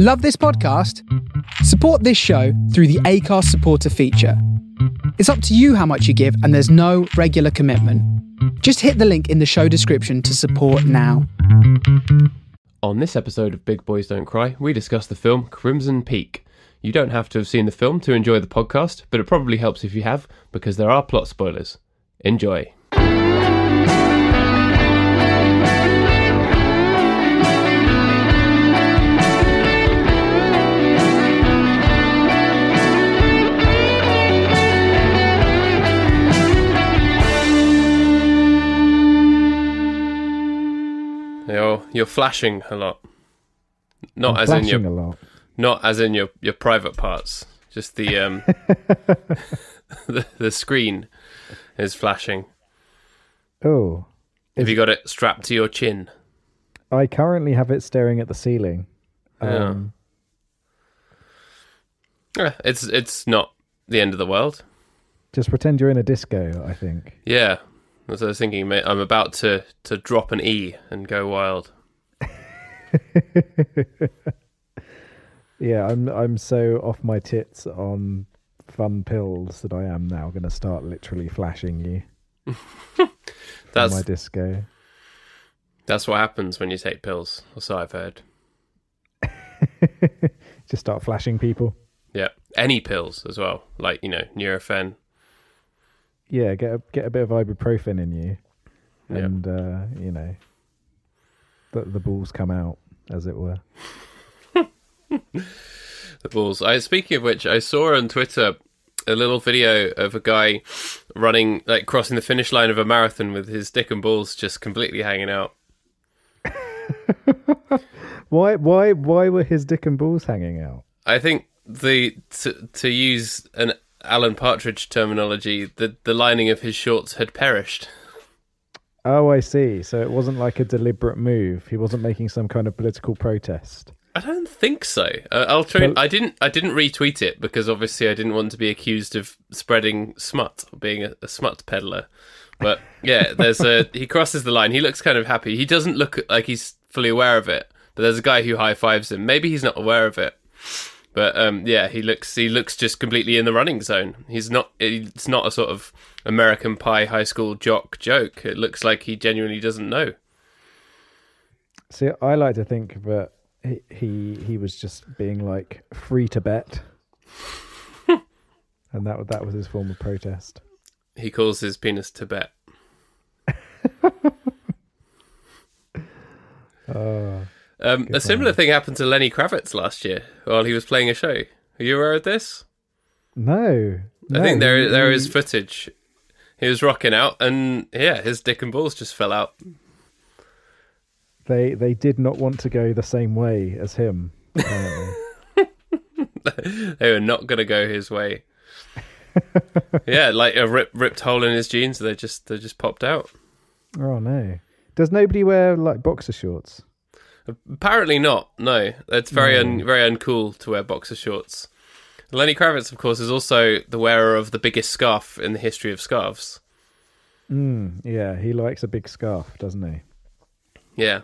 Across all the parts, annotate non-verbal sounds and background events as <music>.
Love this podcast? Support this show through the Acast supporter feature. It's up to you how much you give, and there's no regular commitment. Just hit the link in the show description to support now. On this episode of Big Boys Don't Cry, we discuss the film Crimson Peak. You don't have to have seen the film to enjoy the podcast, but it probably helps if you have, because there are plot spoilers. Enjoy. You're, you're flashing a lot. Not I'm as in your a lot. not as in your, your private parts. Just the um <laughs> the, the screen is flashing. Oh, Have you got it strapped to your chin? I currently have it staring at the ceiling. Yeah. Um, Yeah, it's it's not the end of the world. Just pretend you're in a disco. I think. Yeah, I was thinking, mate, I'm about to to drop an E and go wild. <laughs> Yeah, I'm. I'm so off my tits on fun pills that I am now going to start literally flashing you <laughs> That's my disco. that's what happens when you take pills. Or so I've heard. <laughs> Just start flashing people. Yeah, any pills as well, like you know, Nurofen. Yeah, get a, get a bit of ibuprofen in you, and uh, you know, the the balls come out, as it were. <laughs> the balls. I speaking of which, I saw on Twitter a little video of a guy running like crossing the finish line of a marathon with his dick and balls just completely hanging out. <laughs> Why why why were his dick and balls hanging out? I think the to, to use an Alan Partridge terminology, the the lining of his shorts had perished. Oh, I see. So it wasn't like a deliberate move. He wasn't making some kind of political protest. I don't think so. Uh, I'll try. Well- I didn't. I didn't retweet it because obviously I didn't want to be accused of spreading smut or being a, a smut peddler. But yeah, <laughs> there's a. He crosses the line. He looks kind of happy. He doesn't look like he's fully aware of it. But there's a guy who high fives him. Maybe he's not aware of it. But um, yeah, he looks. He looks just completely in the running zone. He's not. It's not a sort of American Pie high school jock joke. It looks like he genuinely doesn't know. See, I like to think that he he, he was just being like free Tibet, <laughs> and that that was his form of protest. He calls his penis Tibet. Oh, <laughs> Um, a similar thing happened to Lenny Kravitz last year while he was playing a show. Are you aware of this? no, I no, think there he- there he- is footage. He was rocking out, and yeah, his dick and balls just fell out. They they did not want to go the same way as him. <laughs> <laughs> They were not going to go his way. <laughs> yeah, like a rip, ripped hole in his jeans. They just they just popped out. oh no! Does nobody wear like boxer shorts? Apparently not. No, it's very No. un, very uncool to wear boxer shorts. Lenny Kravitz, of course, is also the wearer of the biggest scarf in the history of scarves. Mm, yeah, he likes a big scarf, doesn't he? Yeah.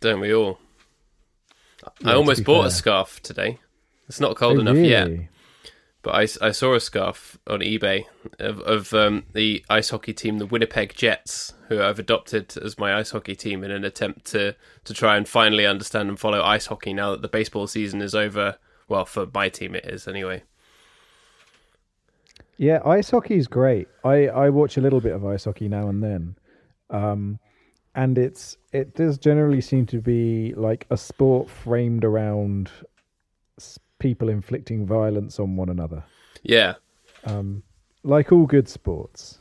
Don't we all? Yeah, I almost bought fair. a scarf today. It's not cold Oh, enough yet, really? But I, I saw a scarf on eBay of, of um, the ice hockey team, the Winnipeg Jets, who I've adopted as my ice hockey team in an attempt to, to try and finally understand and follow ice hockey now that the baseball season is over. Well, for my team, it is anyway. Yeah, ice hockey is great. I I watch a little bit of ice hockey now and then, um, and it's it does generally seem to be like a sport framed around people inflicting violence on one another, Yeah. um, like all good sports.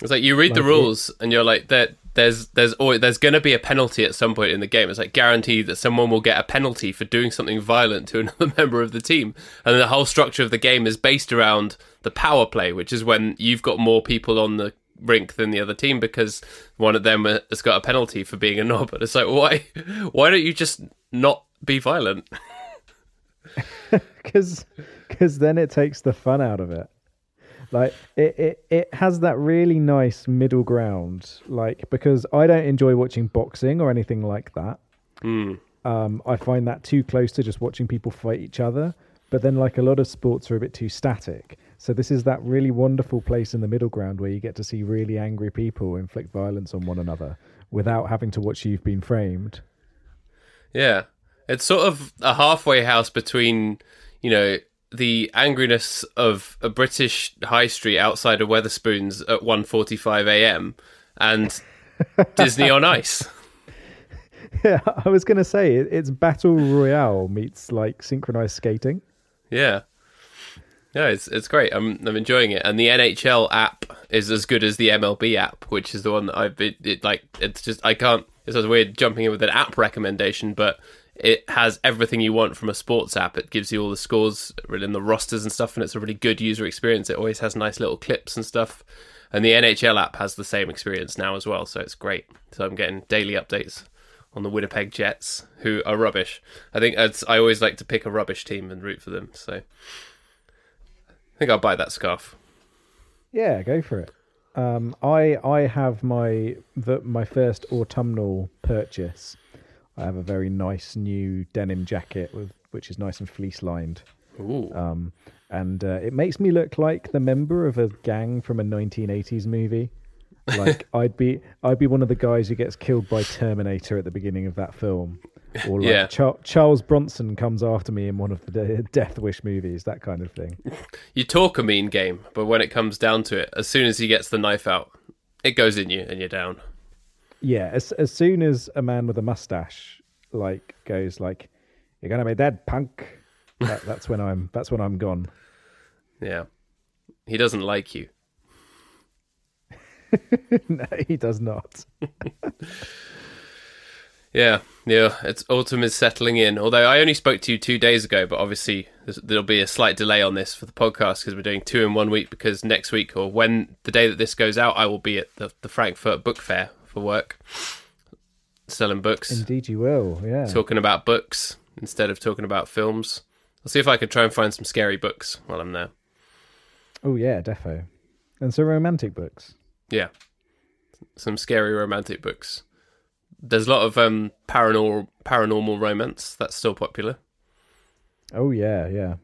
It's like you read the Like it- rules and you're like, there, there's there's always, there's going to be a penalty at some point in the game. It's like guaranteed that someone will get a penalty for doing something violent to <laughs> another member of the team, and the whole structure of the game is based around the power play, which is when you've got more people on the rink than the other team because one of them has got a penalty for being a knob. And it's like, why <laughs> why don't you just not be violent? <laughs> because because then it takes the fun out of it. like it, it it has that really nice middle ground like because i don't enjoy watching boxing or anything like that Mm. um i find that too close to just watching people fight each other but then like a lot of sports are a bit too static so this is that really wonderful place in the middle ground where you get to see really angry people inflict violence on one another without having to watch you've been framed Yeah. It's sort of a halfway house between, you know, the angriness of a British high street outside of Wetherspoons at 1:45 a.m. and <laughs> Disney on Ice. <laughs> yeah i was gonna say it's battle royale meets like synchronized skating Yeah. Yeah, it's it's great. I'm I'm enjoying it, and the NHL app is as good as the MLB app, which is the one that I've been it, like. It's just I can't. It's a weird jumping in with an app recommendation, but it has everything you want from a sports app. It gives you all the scores in the rosters and stuff, and it's a really good user experience. It always has nice little clips and stuff, and the NHL app has the same experience now as well. So it's great. So I'm getting daily updates on the Winnipeg Jets, who are rubbish. I think I always like to pick a rubbish team and root for them. So I think I'll buy that scarf. Yeah, go for it. Um, I I have my the, my first autumnal purchase. I have a very nice new denim jacket with which is nice and fleece lined, Ooh. um, and uh, it makes me look like the member of a gang from a 1980s movie. <laughs> Like I'd be I'd be one of the guys who gets killed by Terminator at the beginning of that film, <laughs> or like Yeah. Char- Charles Bronson comes after me in one of the De- Death Wish movies, that kind of thing. you talk a mean game, but when it comes down to it, as soon as he gets the knife out, it goes in you and you're down. Yeah, as as soon as a man with a mustache like goes like, "You're gonna be dead, punk," that, that's when I'm that's when I'm gone. Yeah. He doesn't like you. <laughs> no, he does not. <laughs> Yeah, yeah. It's autumn is settling in. Although I only spoke to you two days ago, but obviously there'll be a slight delay on this for the podcast because we're doing two in one week. Because next week or when the day that this goes out, I will be at the, the Frankfurt Book Fair for work, selling books, Indeed, you will. Yeah. talking about books instead of talking about films. I'll see if I can try and find some scary books while I'm there. Oh yeah, defo. And some romantic books. Yeah, some scary romantic books. There's a lot of um, paranormal paranormal romance that's still popular, Oh yeah, yeah.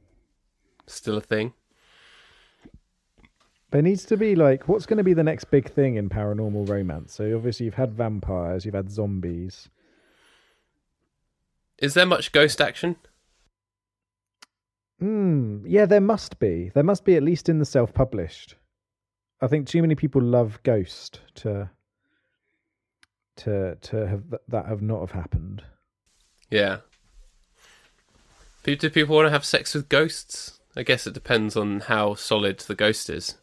still a thing. There needs to be like, what's going to be the next big thing in paranormal romance? So obviously you've had vampires, you've had zombies. Is there much ghost action? Hmm. Yeah, there must be. There must be at least in the self-published. I think too many people love Ghost to to to have th- that have not have happened. Yeah. Do people want to have sex with ghosts? I guess it depends on how solid the ghost is.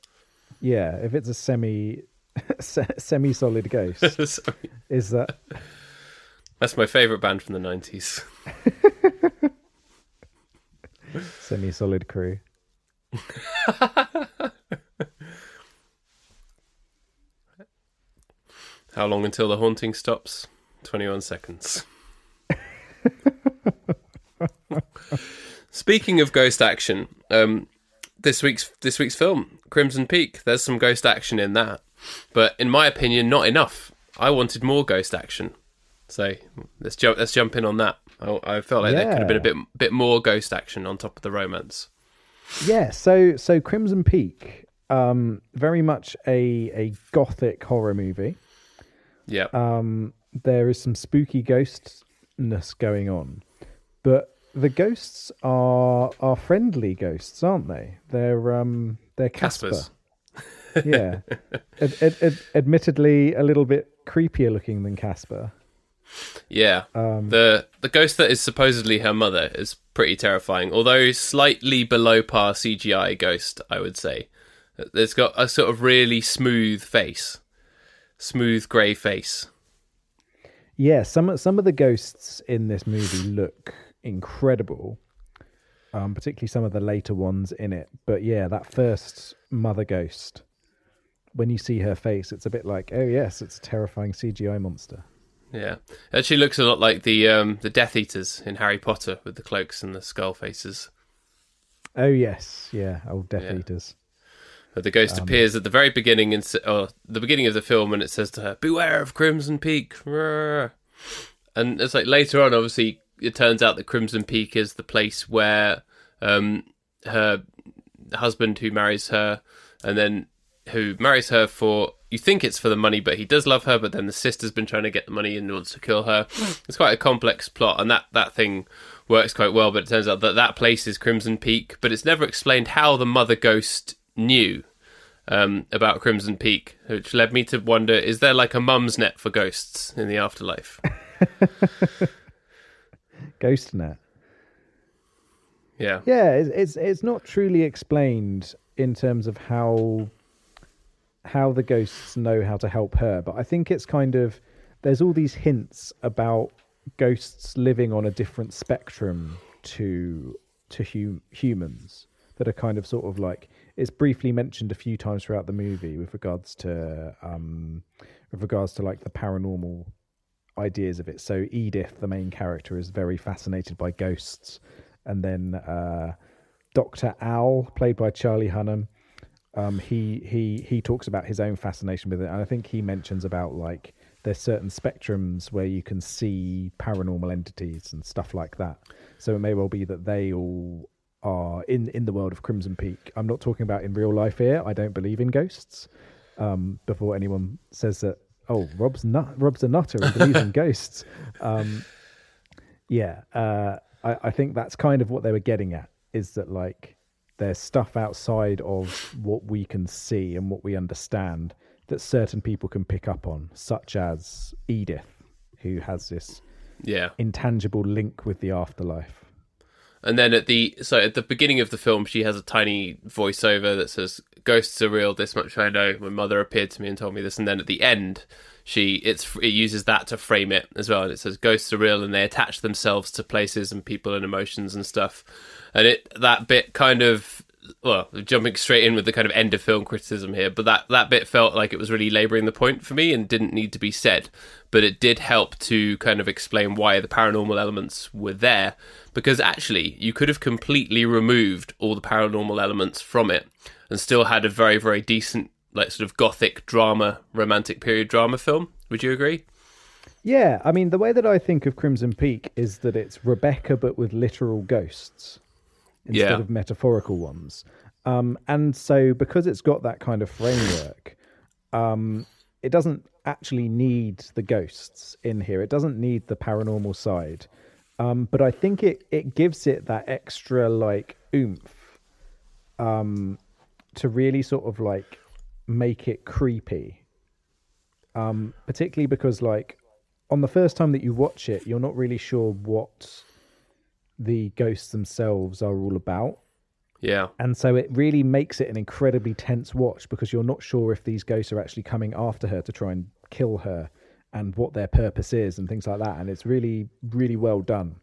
Yeah, if it's a semi <laughs> semi solid ghost, <laughs> is that That's my favourite band from the 90s. <laughs> semi-solid crew? How long until the haunting stops? 21 seconds. Speaking of ghost action, um, this week's this week's film, Crimson Peak, there's some ghost action in that, but in my opinion, not enough. I wanted more ghost action, so let's jump let's jump in on that. I, I felt like there could have been a bit bit more ghost action on top of the romance. Yeah, so so Crimson Peak, um, very much a a gothic horror movie. Yeah, Um, there is some spooky ghostness going on, but the ghosts are are friendly ghosts, aren't they? They're um they're Casper. Caspers. <laughs> Yeah, <laughs> ad, ad, ad, admittedly a little bit creepier looking than Casper. Yeah, Um, the the ghost that is supposedly her mother is pretty terrifying. Although slightly below par CGI ghost, I would say. It's got a sort of really smooth face, smooth grey face. Yeah, some some of the ghosts in this movie look incredible. Um, particularly some of the later ones in it. But yeah, that first mother ghost, when you see her face, it's a bit like, oh yes, it's a terrifying CGI monster. Yeah, it actually looks a lot like the um, the Death Eaters in Harry Potter with the cloaks and the skull faces. Oh yes, yeah, old Death Yeah. Eaters. But the ghost appears at the very beginning, and or the beginning of the film, and it says to her, "Beware of Crimson Peak." And it's like later on, obviously, it turns out that Crimson Peak is the place where um, her husband, who marries her, and then who marries her for you think it's for the money, but he does love her. But then the sister's been trying to get the money and wants to kill her. It's quite a complex plot, and that that thing works quite well. But it turns out that that place is Crimson Peak, but it's never explained how the mother ghost knew um, about Crimson Peak, which led me to wonder: is there like a mum's net for ghosts in the afterlife? <laughs> Ghost net. Yeah, Yeah, it's, it's it's not truly explained in terms of how how the ghosts know how to help her, but I think it's kind of there's all these hints about ghosts living on a different spectrum to to hum, humans that are kind of sort of like it's briefly mentioned a few times throughout the movie with regards to um with regards to like the paranormal ideas of it. So Edith, the main character, is very fascinated by ghosts, and then uh, Doctor Al, played by Charlie Hunnam, um, he he he talks about his own fascination with it, and I think he mentions about like there's certain spectrums where you can see paranormal entities and stuff like that. So it may well be that they all are in in the world of Crimson Peak. I'm not talking about in real life here. I don't believe in ghosts. Um, before anyone says that, oh, Rob's nut, Rob's a nutter and believes in <laughs> ghosts. Um, yeah, uh, I, I think that's kind of what they were getting at. Is that like there's stuff outside of what we can see and what we understand that certain people can pick up on, such as Edith, who has this yeah. intangible link with the afterlife. And then at the so at the beginning of the film, she has a tiny voiceover that says, "Ghosts are real. This much I know. My mother appeared to me and told me this." And then at the end, she it's it uses that to frame it as well, and it says, "Ghosts are real," and they attach themselves to places and people and emotions and stuff. And it that bit kind of well, jumping straight in with the kind of end of film criticism here, but that, that bit felt like it was really labouring the point for me and didn't need to be said. But it did help to kind of explain why the paranormal elements were there, because actually, you could have completely removed all the paranormal elements from it and still had a very, very decent, like, sort of gothic drama, romantic period drama film. Would you agree? Yeah, I mean, the way that I think of Crimson Peak is that it's Rebecca, but with literal ghosts instead Yeah. of metaphorical ones. Um, and so, because it's got that kind of framework, um, it doesn't actually need the ghosts in here. It doesn't need the paranormal side. Um, but I think it, it gives it that extra like oomph um, to really sort of like make it creepy. Um, particularly because like on the first time that you watch it, you're not really sure what the ghosts themselves are all about. Yeah. And so it really makes it an incredibly tense watch because you're not sure if these ghosts are actually coming after her to try and kill her and what their purpose is and things like that. And it's really, really well done.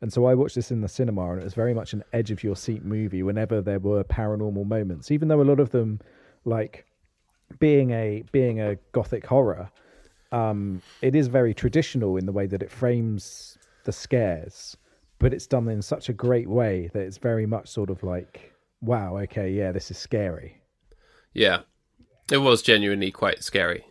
And so I watched this in the cinema and it was very much an edge of your seat movie whenever there were paranormal moments, even though a lot of them, like being a being a gothic horror, um, it is very traditional in the way that it frames the scares, but it's done in such a great way that it's very much sort of like, wow, okay, yeah, this is scary. Yeah. It was genuinely quite scary.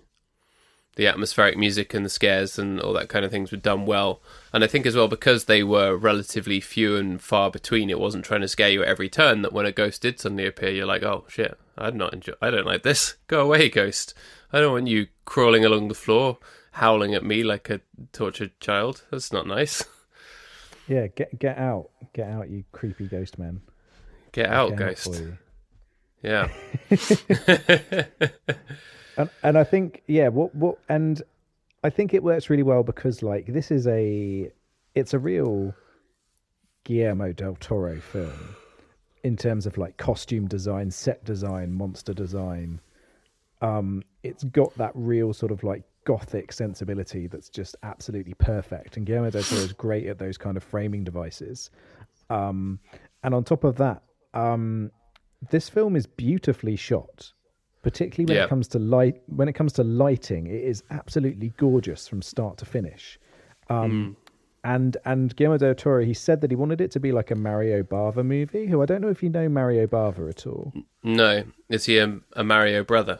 The atmospheric music and the scares and all that kind of things were done well. And I think as well because they were relatively few and far between, it wasn't trying to scare you at every turn that when a ghost did suddenly appear, you're like, "Oh shit, I'm not enjoy I don't like this. Go away, ghost. I don't want you crawling along the floor howling at me like a tortured child. That's not nice. <laughs> Yeah, get get out, get out, you creepy ghost man. Get out, Get ghost. you. Yeah. <laughs> <laughs> and and I think yeah, what what and I think it works really well because like this is a it's a real Guillermo del Toro film in terms of like costume design, set design, monster design. Um, it's got that real sort of like gothic sensibility that's just absolutely perfect. And Guillermo del Toro is great at those kind of framing devices. Um, and on top of that, um, this film is beautifully shot, particularly when Yeah. it comes to light. When it comes to lighting, it is absolutely gorgeous from start to finish. Um, and and Guillermo del Toro, he said that he wanted it to be like a Mario Bava movie. Who I don't know if you know Mario Bava at all. No, is he a, a Mario brother?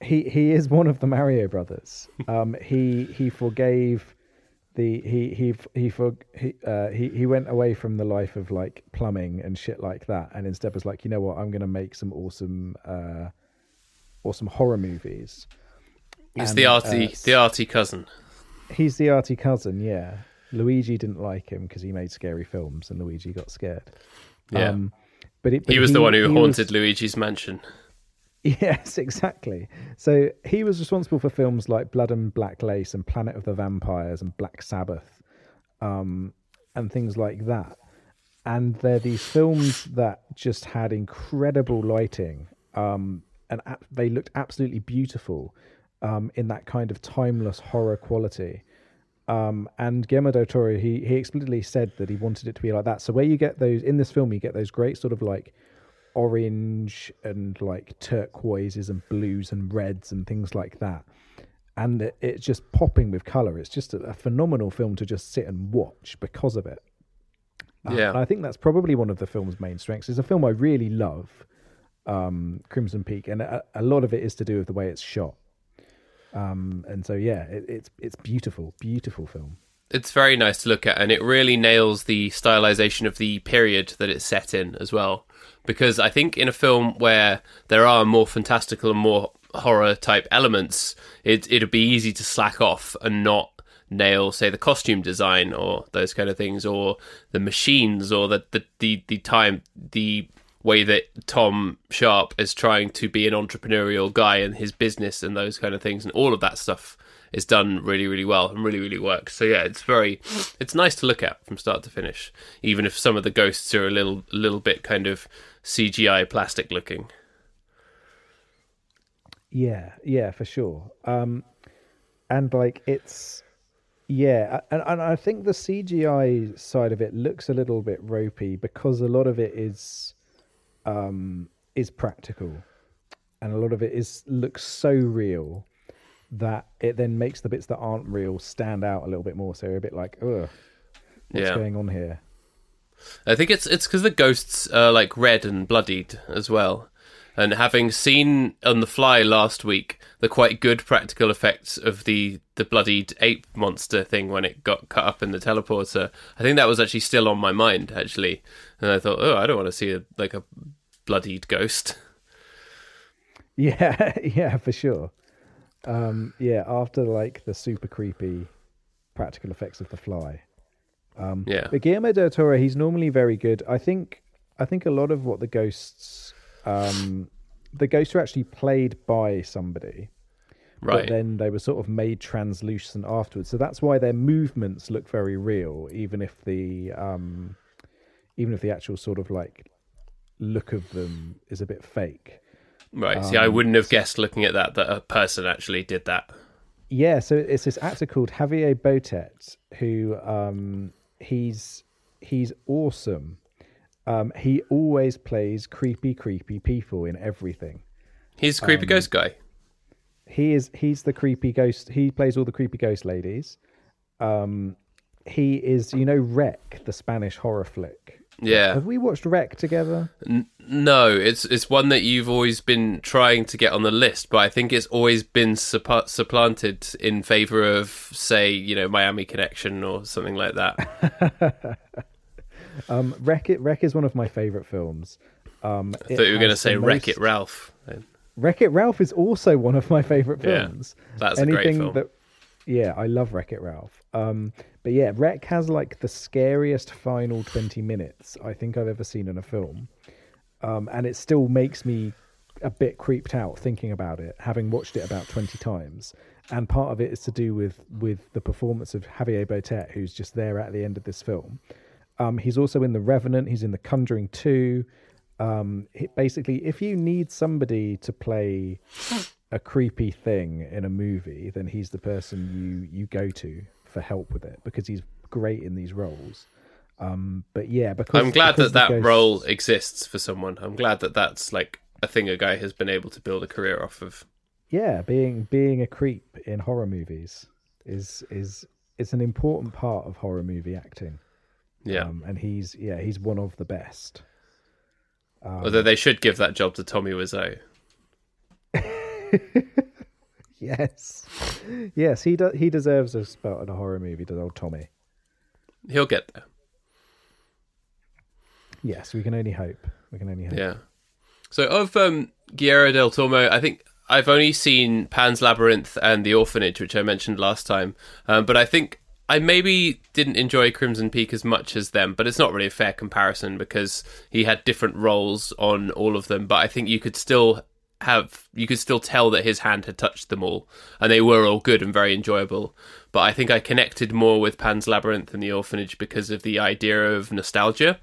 He he is one of the Mario brothers. Um, <laughs> he he forgave the he he he for he uh, he he went away from the life of like plumbing and shit like that, and instead was like, you know what, I'm gonna make some awesome uh, awesome horror movies. He's And, the arty, uh, the arty cousin. He's the arty cousin, yeah. Luigi didn't like him because he made scary films, and Luigi got scared. Yeah. Um, but, it, but he was the one who haunted was- Luigi's mansion. Yes, <laughs> exactly. So he was responsible for films like Blood and Black Lace and Planet of the Vampires and Black Sabbath, um, and things like that. And they're these films that just had incredible lighting, um, and they looked absolutely beautiful um, in that kind of timeless horror quality. Um, and Guillermo del Toro, he he explicitly said that he wanted it to be like that. So where you get those in this film, you get those great sort of like orange and like turquoises and blues and reds and things like that. And it, it's just popping with color. It's just a, a phenomenal film to just sit and watch because of it. Uh, Yeah. and I think that's probably one of the film's main strengths. It's a film I really love, um, Crimson Peak, and a, a lot of it is to do with the way it's shot. Um, and so yeah, it, it's it's beautiful, beautiful film. It's very nice to look at, and it really nails the stylization of the period that it's set in as well. Because I think in a film where there are more fantastical and more horror type elements, it it'd be easy to slack off and not nail, say, the costume design or those kind of things, or the machines, or the the the, the time the way that Tom Sharpe is trying to be an entrepreneurial guy in his business and those kind of things, and all of that stuff is done really, really well and really, really works. So yeah, it's very, it's nice to look at from start to finish, even if some of the ghosts are a little, little bit kind of CGI plastic looking. Yeah, yeah, for sure. Um, and like it's yeah, and, and I think the CGI side of it looks a little bit ropey because a lot of it is um is practical, and a lot of it is looks so real that it then makes the bits that aren't real stand out a little bit more. So you're a bit like, ugh, what's Yeah. going on here? I think it's it's because the ghosts are like red and bloodied as well. And having seen on the fly last week the quite good practical effects of the the bloodied ape monster thing when it got cut up in the teleporter, I think that was actually still on my mind actually. And I thought, oh, I don't want to see a, like a bloodied ghost. <laughs> Yeah, yeah, for sure. Um, yeah, after like the super creepy practical effects of the fly. Um, Yeah. But Guillermo del Toro, he's normally very good. I think, I think a lot of what the ghosts, um, the ghosts are actually played by somebody, but Right. then they were sort of made translucent afterwards. So that's why their movements look very real, even if the, um, even if the actual sort of like look of them is a bit fake. Right. See, I wouldn't have guessed looking at that that a person actually did that. Yeah, so it's this actor called Javier Botet who um he's he's awesome. Um he always plays creepy creepy people in everything. He's a creepy Um, ghost guy. He is he's the creepy ghost. He plays all the creepy ghost ladies. Um he is you know REC, the Spanish horror flick. Yeah. Have we watched REC together? N- no, it's it's one that you've always been trying to get on the list, but I think it's always been suppa- supplanted in favor of, say, you know, Miami Connection or something like that. <laughs> Um REC it REC is one of my favorite films. Um I thought you were going to say Wreck It Ralph. Wreck It Ralph is also one of my favorite Yeah, films. that's a great film. That, yeah, I love Wreck It Ralph. Um, but yeah, REC has like the scariest final twenty minutes I think I've ever seen in a film, um, and it still makes me a bit creeped out thinking about it, having watched it about twenty times. And part of it is to do with with the performance of Javier Botet, who's just there at the end of this film. Um, he's also in The Revenant. He's in The Conjuring Two. Um, basically, if you need somebody to play a creepy thing in a movie, then he's the person you you go to for help with it because he's great in these roles. Um, but yeah, because I'm glad because that that ghosts- role exists for someone. I'm glad that that's like a thing a guy has been able to build a career off of. yeah, being being a creep in horror movies is is it's an important part of horror movie acting. Yeah. Um, and he's yeah he's one of the best. Although they should give that job to Tommy Wiseau. <laughs> <laughs> Yes, yes, he does. He deserves a spot in a horror movie. Does old Tommy? He'll get there. Yes, we can only hope. We can only hope. Yeah. So of um, Guillermo del Toro, I think I've only seen Pan's Labyrinth and The Orphanage, which I mentioned last time. Um, but I think I maybe didn't enjoy Crimson Peak as much as them, but it's not really a fair comparison because he had different roles on all of them. But I think you could still have you could still tell that his hand had touched them all, and they were all good and very enjoyable. But I think I connected more with Pan's Labyrinth and The Orphanage because of the idea of nostalgia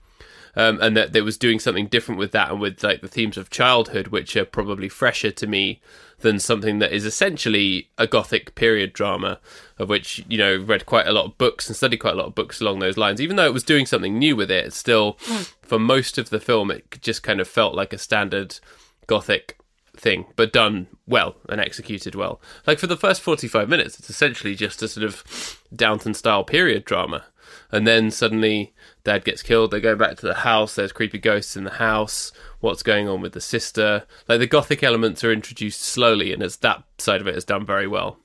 um, and that they was doing something different with that and with like the themes of childhood, which are probably fresher to me than something that is essentially a gothic period drama, of which you know read quite a lot of books and studied quite a lot of books along those lines. Even though it was doing something new with it, still for most of the film it just kind of felt like a standard gothic thing, but done well and executed well. Like for the first 45 minutes, it's essentially just a sort of Downton style period drama. And then suddenly dad gets killed, they go back to the house, there's creepy ghosts in the house, what's going on with the sister. Like the gothic elements are introduced slowly, and it's that side of it is done very well.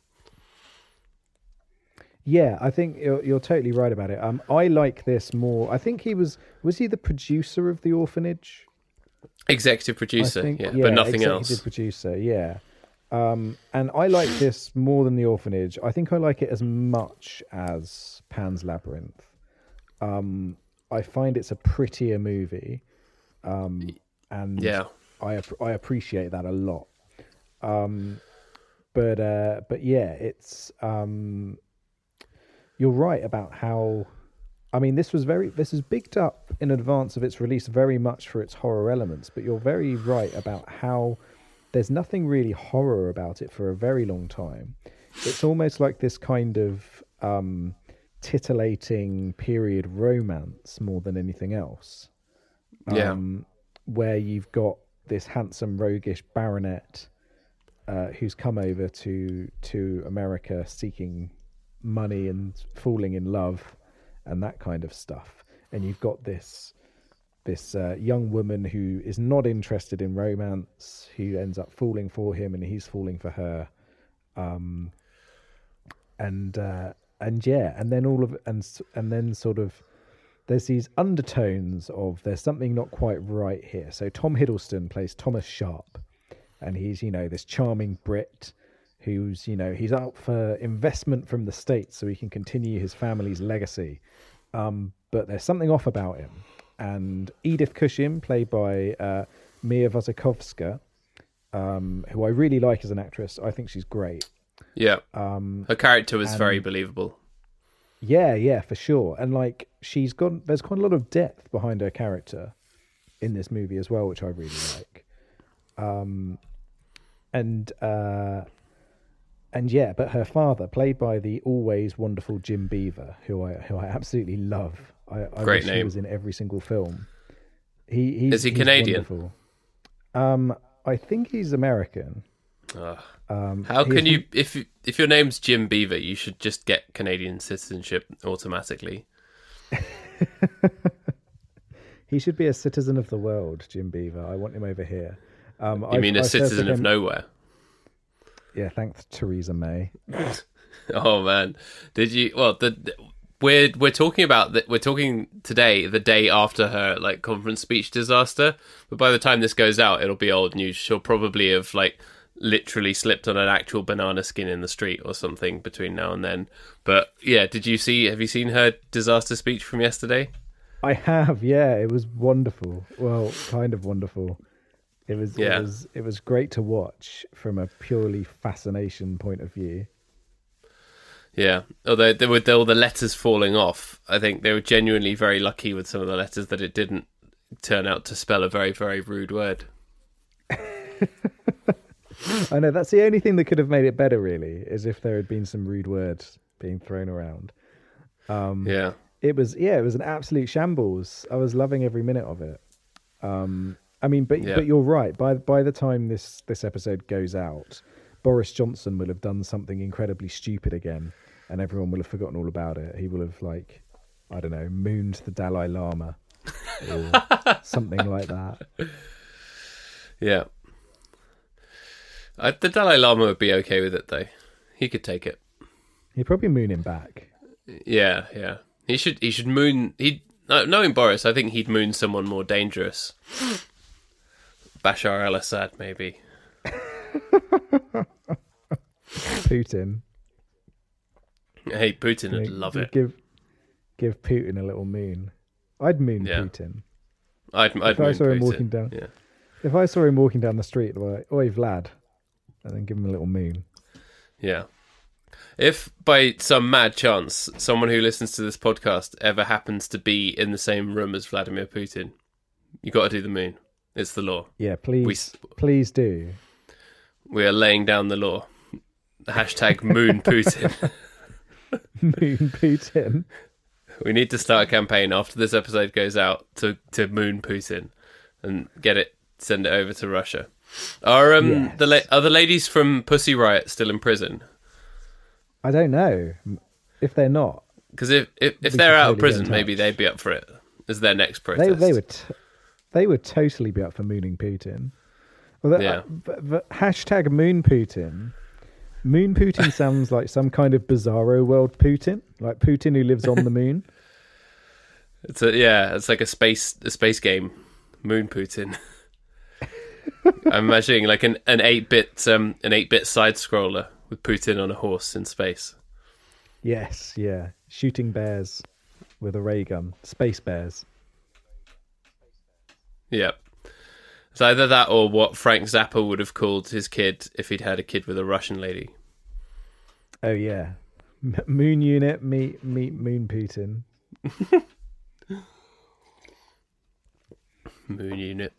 Yeah, I think you're, you're totally right about it. Um, I like this more. I think he was was he the producer of the orphanage? Executive producer, think- yeah, but nothing executive else. Executive producer, yeah. Um, and I like this more than the orphanage. I think I like it as much as Pan's Labyrinth. Um, I find it's a prettier movie, um, and Yeah. I I appreciate that a lot. Um, but uh, but yeah, it's um, you're right about how. I mean, this was very this is bigged up in advance of its release very much for its horror elements, but you're very right about how there's nothing really horror about it for a very long time. It's almost like this kind of um, titillating period romance more than anything else Yeah. um, where you've got this handsome roguish baronet uh, who's come over to to America seeking money and falling in love and that kind of stuff, and you've got this this uh, young woman who is not interested in romance, who ends up falling for him, and he's falling for her, um, and uh, and yeah, and then all of and and then sort of there's these undertones of there's something not quite right here. So Tom Hiddleston plays Thomas Sharpe, and he's you know this charming Brit who's you know he's out for investment from the states so he can continue his family's legacy. Um, but there's something off about him. And Edith Cushing, played by uh, Mia Wasikowska, um, who I really like as an actress. I think she's great. Yeah. Um, Her character was very believable. yeah, yeah, for sure. And like she's got there's quite a lot of depth behind her character in this movie as well, which I really like. Um and uh and yeah, but her father, played by the always wonderful Jim Beaver, who I who I absolutely love. I, I Great wish he was in every single film. He he's, Is he Canadian? wonderful. Um, I think he's American. Ugh. Um, How can you, if if your name's Jim Beaver, you should just get Canadian citizenship automatically. <laughs> He should be a citizen of the world, Jim Beaver. I want him over here. Um, You I've- mean a I've citizen of nowhere? Yeah, thanks, Theresa May. <laughs> Oh man, did you? Well, the, the- we're we're talking about that. We're talking today, the day after her like conference speech disaster. But by the time this goes out, it'll be old news. She'll probably have like literally slipped on an actual banana skin in the street or something between now and then. But yeah, did you see? Have you seen her disaster speech from yesterday? I have, yeah. It was wonderful. Well, kind of wonderful. It was, Yeah. it was, it was great to watch from a purely fascination point of view. Yeah, although there were all the letters falling off, I think they were genuinely very lucky with some of the letters that it didn't turn out to spell a very very rude word. <laughs> I know that's the only thing that could have made it better, really, is if there had been some rude words being thrown around. Um, Yeah. it was yeah it was an absolute shambles i was loving every minute of it um i mean but Yeah. but you're right by by the time this this episode goes out boris johnson will have done something incredibly stupid again and everyone will have forgotten all about it. He will have like, I don't know, mooned the Dalai Lama or <laughs> something like that. Yeah. I, the Dalai Lama would be okay with it though. He could take it. He'd probably moon him back. Yeah, yeah. He should. He should moon. He knowing Boris, I think he'd moon someone more dangerous. Bashar al-Assad, maybe. <laughs> Putin. Hey, Putin would You know, love it. Give give Putin a little moon. I'd moon Yeah. Putin. I'd, I'd If I moon saw him walking down- Yeah. If I saw him walking down the street, like, "Oi, Vlad," and then give him a little moon. Yeah. If by some mad chance someone who listens to this podcast ever happens to be in the same room as Vladimir Putin, you got to do the moon. It's the law. Yeah, please, We please do. we are laying down the law. Hashtag moon <laughs> Putin. moon Putin. We need to start a campaign after this episode goes out to, to moon Putin and get it, send it over to Russia. Are um Yes. the la- are the ladies from Pussy Riot still in prison? I don't know if they're not. Because if if, if they're out of totally get in prison, maybe they'd be up for it as their next They protest. they would t- they would totally be up for mooning Putin. Well, that, Yeah. uh, hashtag moon Putin. Moon Putin <laughs> sounds like some kind of bizarro world Putin, like Putin who lives on the moon. <laughs> It's a yeah, it's like a space a space game, Moon Putin. <laughs> I'm imagining like an an eight bit um an eight bit side scroller with Putin on a horse in space. yes, yeah, shooting bears with a ray gun, space bears. Yeah. It's either that or what Frank Zappa would have called his kid if he'd had a kid with a Russian lady. Oh yeah, M- moon unit meet meet moon Putin. <laughs> Moon unit.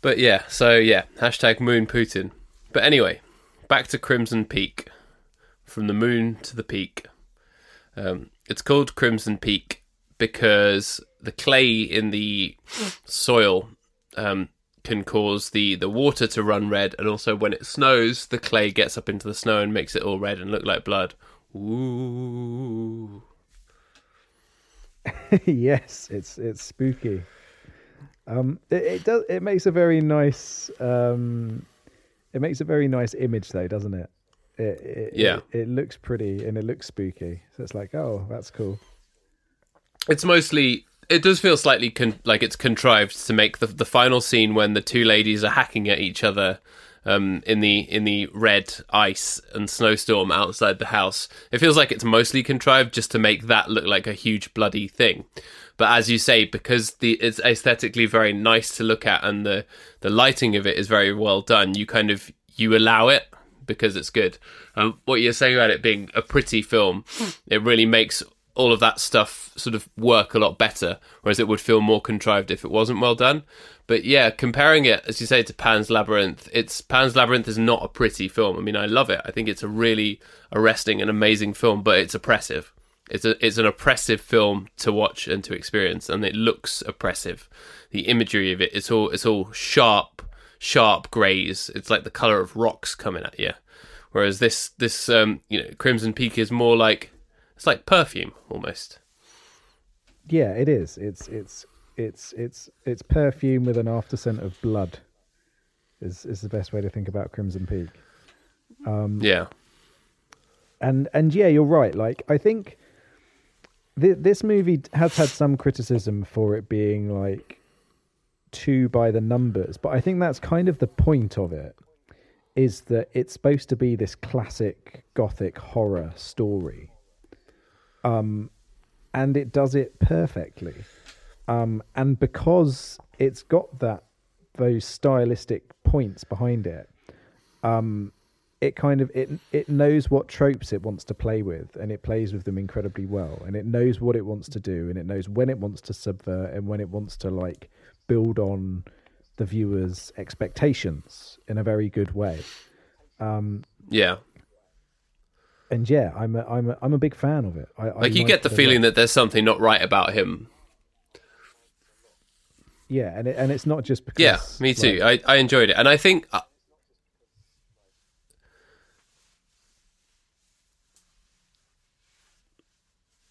But yeah, so yeah, hashtag moon Putin. But anyway, back to Crimson Peak. From the moon to the peak. Um, it's called Crimson Peak because the clay in the soil um, can cause the, the water to run red, and also when it snows, the clay gets up into the snow and makes it all red and look like blood. Ooh. <laughs> yes, it's it's spooky. Um, it, it does. It makes a very nice. Um, it makes a very nice image, though, doesn't it? It, it Yeah. It, it looks pretty and it looks spooky. So it's like, oh, that's cool. It's mostly it does feel slightly con- like it's contrived to make the the final scene when the two ladies are hacking at each other um, in the in the red ice and snowstorm outside the house. It feels like it's mostly contrived just to make that look like a huge bloody thing. But as you say, because the it's aesthetically very nice to look at and the the lighting of it is very well done, you kind of you allow it because it's good. Um, what you're saying about it being a pretty film, it really makes all of that stuff sort of work a lot better, whereas it would feel more contrived if it wasn't well done. But yeah, comparing it, as you say, to Pan's Labyrinth, it's Pan's Labyrinth is not a pretty film. I mean, I love it. I think it's a really arresting and amazing film, but it's oppressive. It's a it's an oppressive film to watch and to experience, and it looks oppressive. The imagery of it, it's all it's all sharp, sharp greys. It's like the color of rocks coming at you. Whereas this this um you know Crimson Peak is more like it's like perfume almost. Yeah, it is. It's it's it's it's it's perfume with an after scent of blood. Is is the best way to think about Crimson Peak. Um, Yeah, and and yeah, you're right. Like I think th- this movie has had some criticism for it being like too by the numbers, but I think that's kind of the point of it. Is that it's supposed to be this classic gothic horror story, um, and it does it perfectly. Um, and because it's got that those stylistic points behind it, um, it kind of it it knows what tropes it wants to play with and it plays with them incredibly well and it knows what it wants to do and it knows when it wants to subvert and when it wants to like build on the viewer's expectations in a very good way yeah and yeah, I'm a, I'm a, I'm a big fan of it. I, like I you get the, feeling that there's something not right about him. Yeah, and it, and it's not just because. Yeah, me too. Like, I I enjoyed it, and I think. Uh,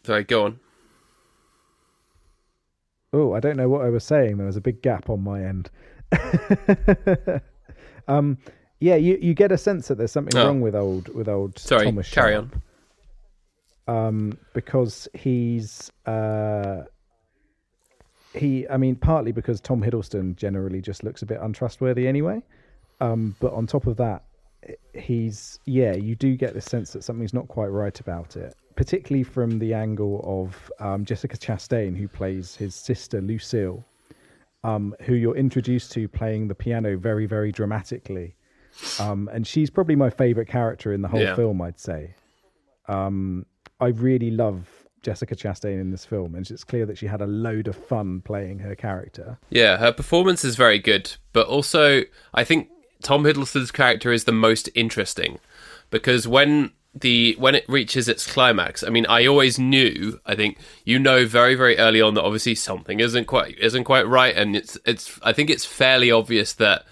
Sorry, go on. Oh, I don't know what I was saying. There was a big gap on my end. <laughs> um, yeah, you, you get a sense that there's something Oh. wrong with old with old Sorry, Thomas carry Sharpe, um, because he's uh, he. I mean, partly because Tom Hiddleston generally just looks a bit untrustworthy anyway. Um, but on top of that, he's yeah. You do get the sense that something's not quite right about it, particularly from the angle of um, Jessica Chastain, who plays his sister Lucille, um, who you're introduced to playing the piano very, very dramatically. Um, and she's probably my favorite character in the whole Yeah. film, I'd say. Um, I really love Jessica Chastain in this film, and it's clear that she had a load of fun playing her character. Yeah, her performance is very good, but also I think Tom Hiddleston's character is the most interesting because when the when it reaches its climax, I mean, I always knew. I think you know very very early on that obviously something isn't quite isn't quite right, and it's it's. I think it's fairly obvious that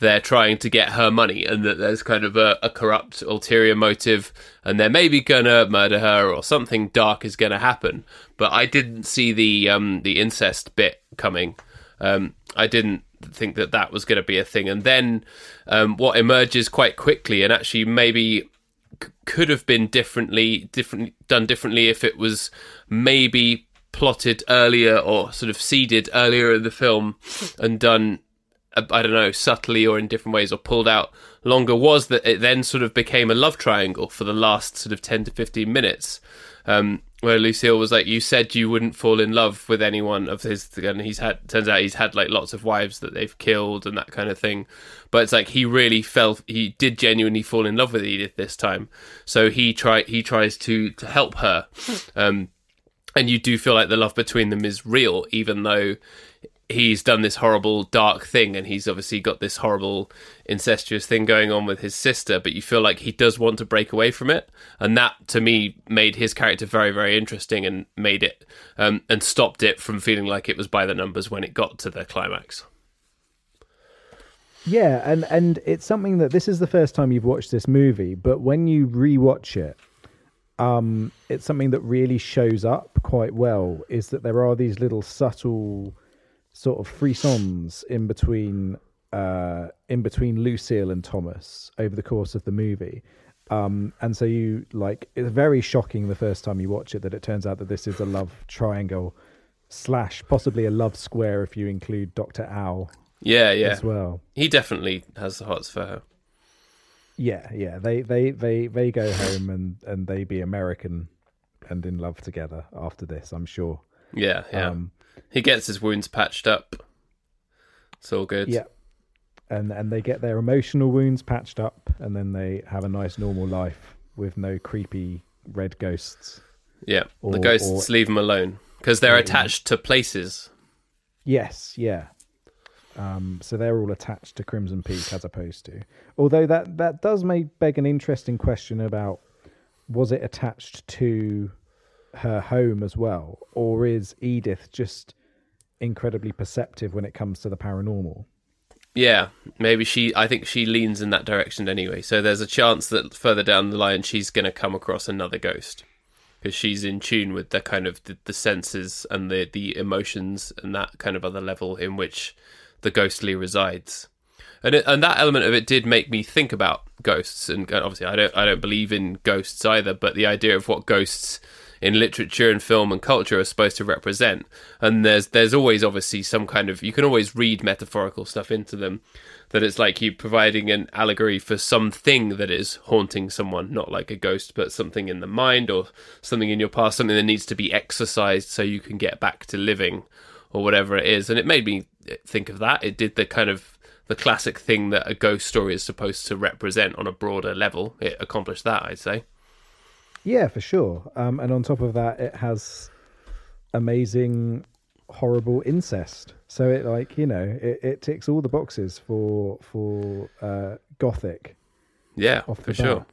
they're trying to get her money and that there's kind of a, a corrupt ulterior motive and they're maybe gonna murder her or something dark is gonna happen. But i didn't see the um the incest bit coming. Um i didn't think that that was gonna be a thing. And then um what emerges quite quickly and actually maybe c- could have been differently different done differently if it was maybe plotted earlier or sort of seeded earlier in the film and done I don't know, subtly or in different ways, or pulled out longer, was that it then sort of became a love triangle for the last sort of 10 to 15 minutes. Um, where Lucille was like, You said you wouldn't fall in love with anyone of his. And he's had, turns out he's had like lots of wives that they've killed and that kind of thing. But it's like he really felt, he did genuinely fall in love with Edith this time. So he try, he tries to, to help her. <laughs> Um, and you do feel like the love between them is real, even though he's done this horrible dark thing and he's obviously got this horrible incestuous thing going on with his sister but you feel like he does want to break away from it and that to me made his character very very interesting and made it um, and stopped it from feeling like it was by the numbers when it got to the climax Yeah, and and it's something that this is the first time you've watched this movie, but when you rewatch it, um, it's something that really shows up quite well. Is that there are these little subtle sort of frissons in between uh, in between Lucille and Thomas over the course of the movie. Um, and so you like it's very shocking the first time you watch it that it turns out that this is a love triangle slash possibly a love square if you include Doctor Owl yeah yeah as well. he definitely has the hearts for her Yeah, yeah. They they they they go home and and they be American and in love together after this. I'm sure. yeah yeah Um, he gets his wounds patched up it's all good yeah. And and they get their emotional wounds patched up, and then they have a nice normal life with no creepy red ghosts. yeah Or- the ghosts or- leave them alone because they're Yeah. attached to places Yes, yeah. Um, so they're all attached to Crimson Peak as opposed to. Although that that does make beg an interesting question about was it attached to her home as well, or is Edith just incredibly perceptive when it comes to the paranormal? Yeah, maybe she. I think she leans in that direction anyway. So there's a chance that further down the line she's going to come across another ghost because she's in tune with the kind of the, the senses and the the emotions and that kind of other level in which the ghostly resides. And it, and that element of it did make me think about ghosts. And obviously, I don't I don't believe in ghosts either. But the idea of what ghosts in literature and film and culture are supposed to represent. And there's there's always obviously some kind of you can always read metaphorical stuff into them. That it's like you providing an allegory for something that is haunting someone, not like a ghost, but something in the mind or something in your past, something that needs to be exorcised so you can get back to living or whatever it is. And it made me think of that. It did the kind of the classic thing that a ghost story is supposed to represent on a broader level. It accomplished that, I'd say. Yeah, for sure. Um, and on top of that, it has amazing, horrible incest. So it like you know it, it ticks all the boxes for for uh, gothic. Yeah, off for sure.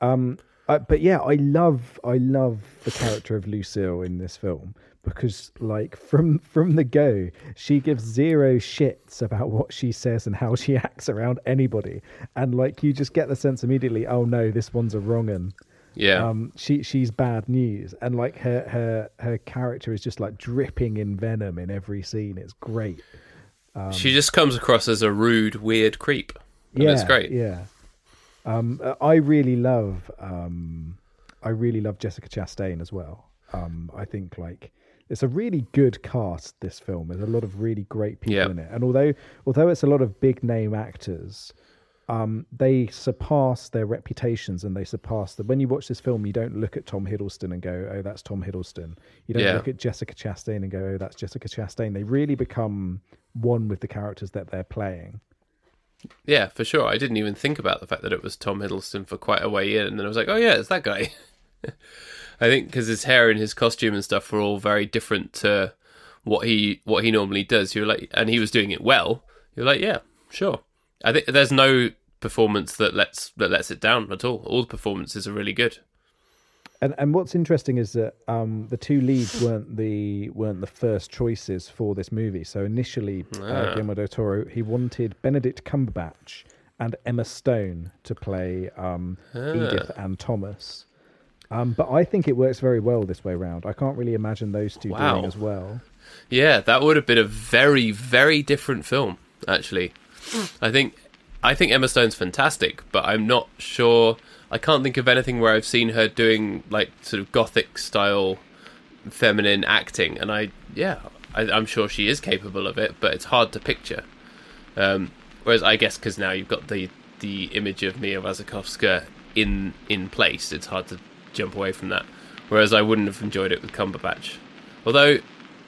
Um, uh, but yeah, I love I love the character of Lucille in this film because like from from the go, she gives zero shits about what she says and how she <laughs> acts around anybody, and like you just get the sense immediately, oh no, this one's a wrong un. Yeah. Um, she she's bad news, and like her her her character is just like dripping in venom in every scene. It's great. she just comes across as a rude, weird creep. And yeah, it's great. Yeah. Um, I really love um, I really love Jessica Chastain as well. Um, I think like it's a really good cast. This film there's a lot of really great people Yeah. in it, and although although it's a lot of big name actors, um, they surpass their reputations and they surpass the. When you watch this film, you don't look at Tom Hiddleston and go, "Oh, that's Tom Hiddleston." You don't Yeah. look at Jessica Chastain and go, "Oh, that's Jessica Chastain." They really become one with the characters that they're playing. Yeah, for sure. I didn't even think about the fact that it was Tom Hiddleston for quite a way in, and then I was like, oh yeah, it's that guy. <laughs> I think because his hair and his costume and stuff were all very different to what he what he normally does. You're like, and he was doing it well. You're like, yeah, sure. I think there's no performance that lets that lets it down at all. All the performances are really good. And and what's interesting is that um, the two leads weren't the weren't the first choices for this movie. So initially, uh, Ah. Guillermo del Toro he wanted Benedict Cumberbatch and Emma Stone to play um, Edith and Thomas. Um, but I think it works very well this way round. I can't really imagine those two Wow. doing as well. Yeah, that would have been a very, very different film, actually. I think I think Emma Stone's fantastic, but I'm not sure I can't think of anything where I've seen her doing like sort of gothic style feminine acting and I yeah, I, I'm sure she is capable of it, but it's hard to picture. Um, whereas I guess because now you've got the the image of Mia Wasikowska in in place, it's hard to jump away from that. Whereas I wouldn't have enjoyed it with Cumberbatch, although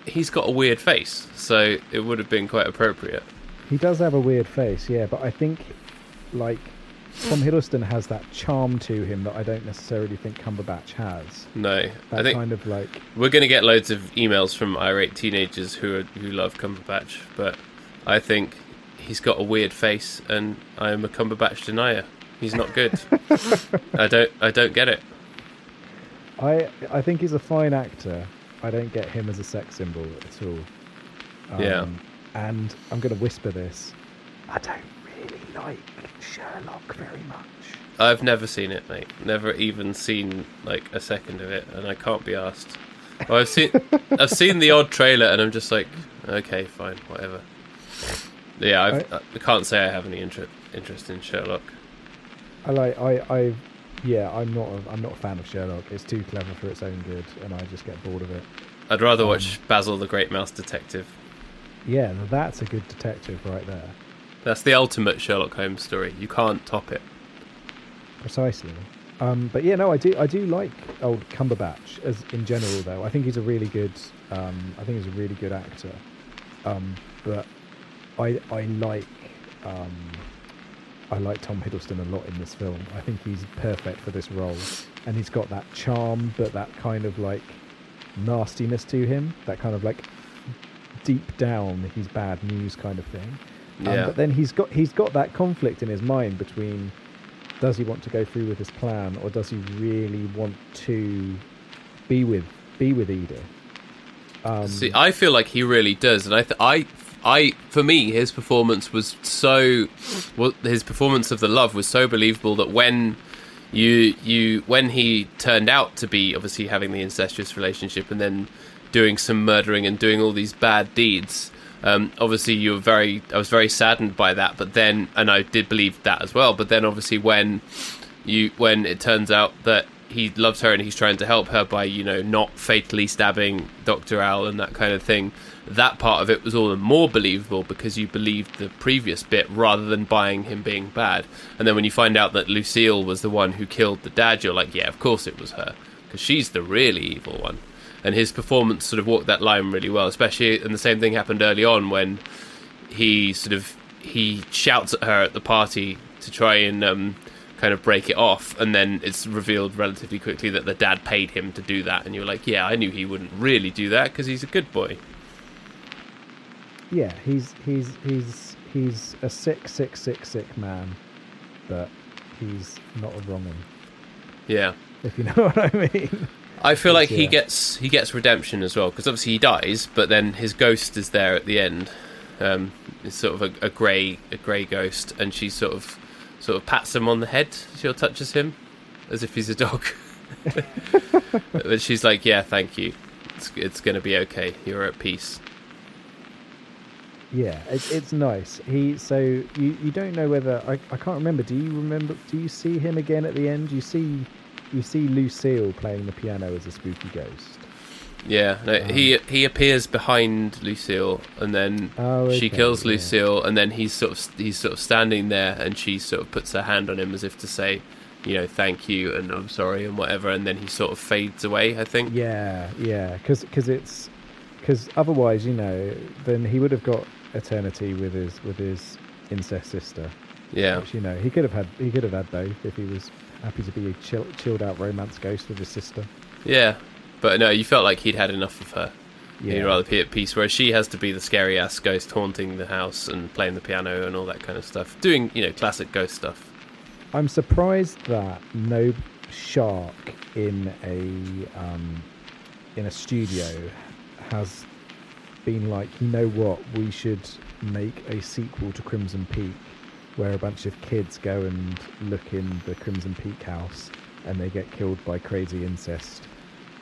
he's got a weird face, so it would have been quite appropriate. He does have a weird face, yeah, but I think like Tom Hiddleston has that charm to him that I don't necessarily think Cumberbatch has. No, That I think kind of like we're going to get loads of emails from irate teenagers who are, who love Cumberbatch, but I think he's got a weird face, and I am a Cumberbatch denier. He's not good. <laughs> I don't I don't get it. I I think he's a fine actor. I don't get him as a sex symbol at all. Um, Yeah. And I'm going to whisper this. I don't really like Sherlock very much. I've never seen it, mate. Never even seen like a second of it, and I can't be asked. Well, I've seen <laughs> I've seen the odd trailer, and I'm just like, okay, fine, whatever. Yeah, I've, I, can't say I have any interest interest in Sherlock. I like I I yeah, I'm not a, I'm not a fan of Sherlock. It's too clever for its own good and I just get bored of it. I'd rather watch um, Basil the Great Mouse Detective. Yeah, that's a good detective right there. That's the ultimate Sherlock Holmes story. You can't top it. Precisely. Um, but yeah, no, I do. I do like old Cumberbatch as in general, though. I think he's a really good. Um, I think he's a really good actor. Um, but I I like um, I like Tom Hiddleston a lot in this film. I think he's perfect for this role, and he's got that charm, but that kind of like nastiness to him. That kind of like deep down, he's bad news kind of thing. Um, Yeah. but then he's got he's got that conflict in his mind between does he want to go through with his plan or does he really want to be with be with Edith? Um, See, I feel like he really does, and I, th- I, I, for me, his performance was so, well, his performance of the love was so believable that when you, you, when he turned out to be obviously having the incestuous relationship and then doing some murdering and doing all these bad deeds, um, obviously you were very, I was very saddened by that. But then, and I did believe that as well. But then, obviously, when you, when it turns out that he loves her and he's trying to help her by you know not fatally stabbing Dr. Al and that kind of thing. That part of it was all the more believable because you believed the previous bit rather than buying him being bad. And then when you find out that Lucille was the one who killed the dad, you're like, yeah, of course it was her because she's the really evil one. And his performance sort of walked that line really well, especially. And the same thing happened early on when he sort of he shouts at her at the party to try and um, kind of break it off, and then it's revealed relatively quickly that the dad paid him to do that, and you're like, yeah, I knew he wouldn't really do that because he's a good boy. yeah, he's he's he's he's a sick, sick, sick, sick man, but he's not a wrong one. Yeah, If you know <laughs> what I mean. I feel like he gets he gets redemption as well because obviously he dies, but then his ghost is there at the end. Um, it's sort of a, a grey a grey ghost, and she sort of sort of pats him on the head. She touches him as if he's a dog. <laughs> but she's like, yeah, thank you. It's it's going to be okay. You're at peace. Yeah, it, it's nice. He so you, you don't know whether I, I can't remember. Do you remember? Do you see him again at the end? Do You see you see Lucille playing the piano as a spooky ghost. Yeah, no, um, he he appears behind Lucille, and then Oh, she okay, kills yeah. Lucille, and then he's sort of he's sort of standing there, and she sort of puts her hand on him as if to say, you know, thank you and I'm sorry and whatever, and then he sort of fades away. I think. Yeah, yeah, because it's because otherwise, you know, then he would have got eternity with his with his incest sister. Yeah. Which, you know, he could have had he could have had both if he was happy to be a chill, chilled out romance ghost with his sister. Yeah. But no, you felt like he'd had enough of her. Yeah, He'd rather be at peace, whereas she has to be the scary ass ghost haunting the house and playing the piano and all that kind of stuff, doing you know classic ghost stuff. I'm surprised that no shark in a um, in a studio has been like, you know what, we should make a sequel to Crimson Peak, where a bunch of kids go and look in the Crimson Peak house and they get killed by crazy incest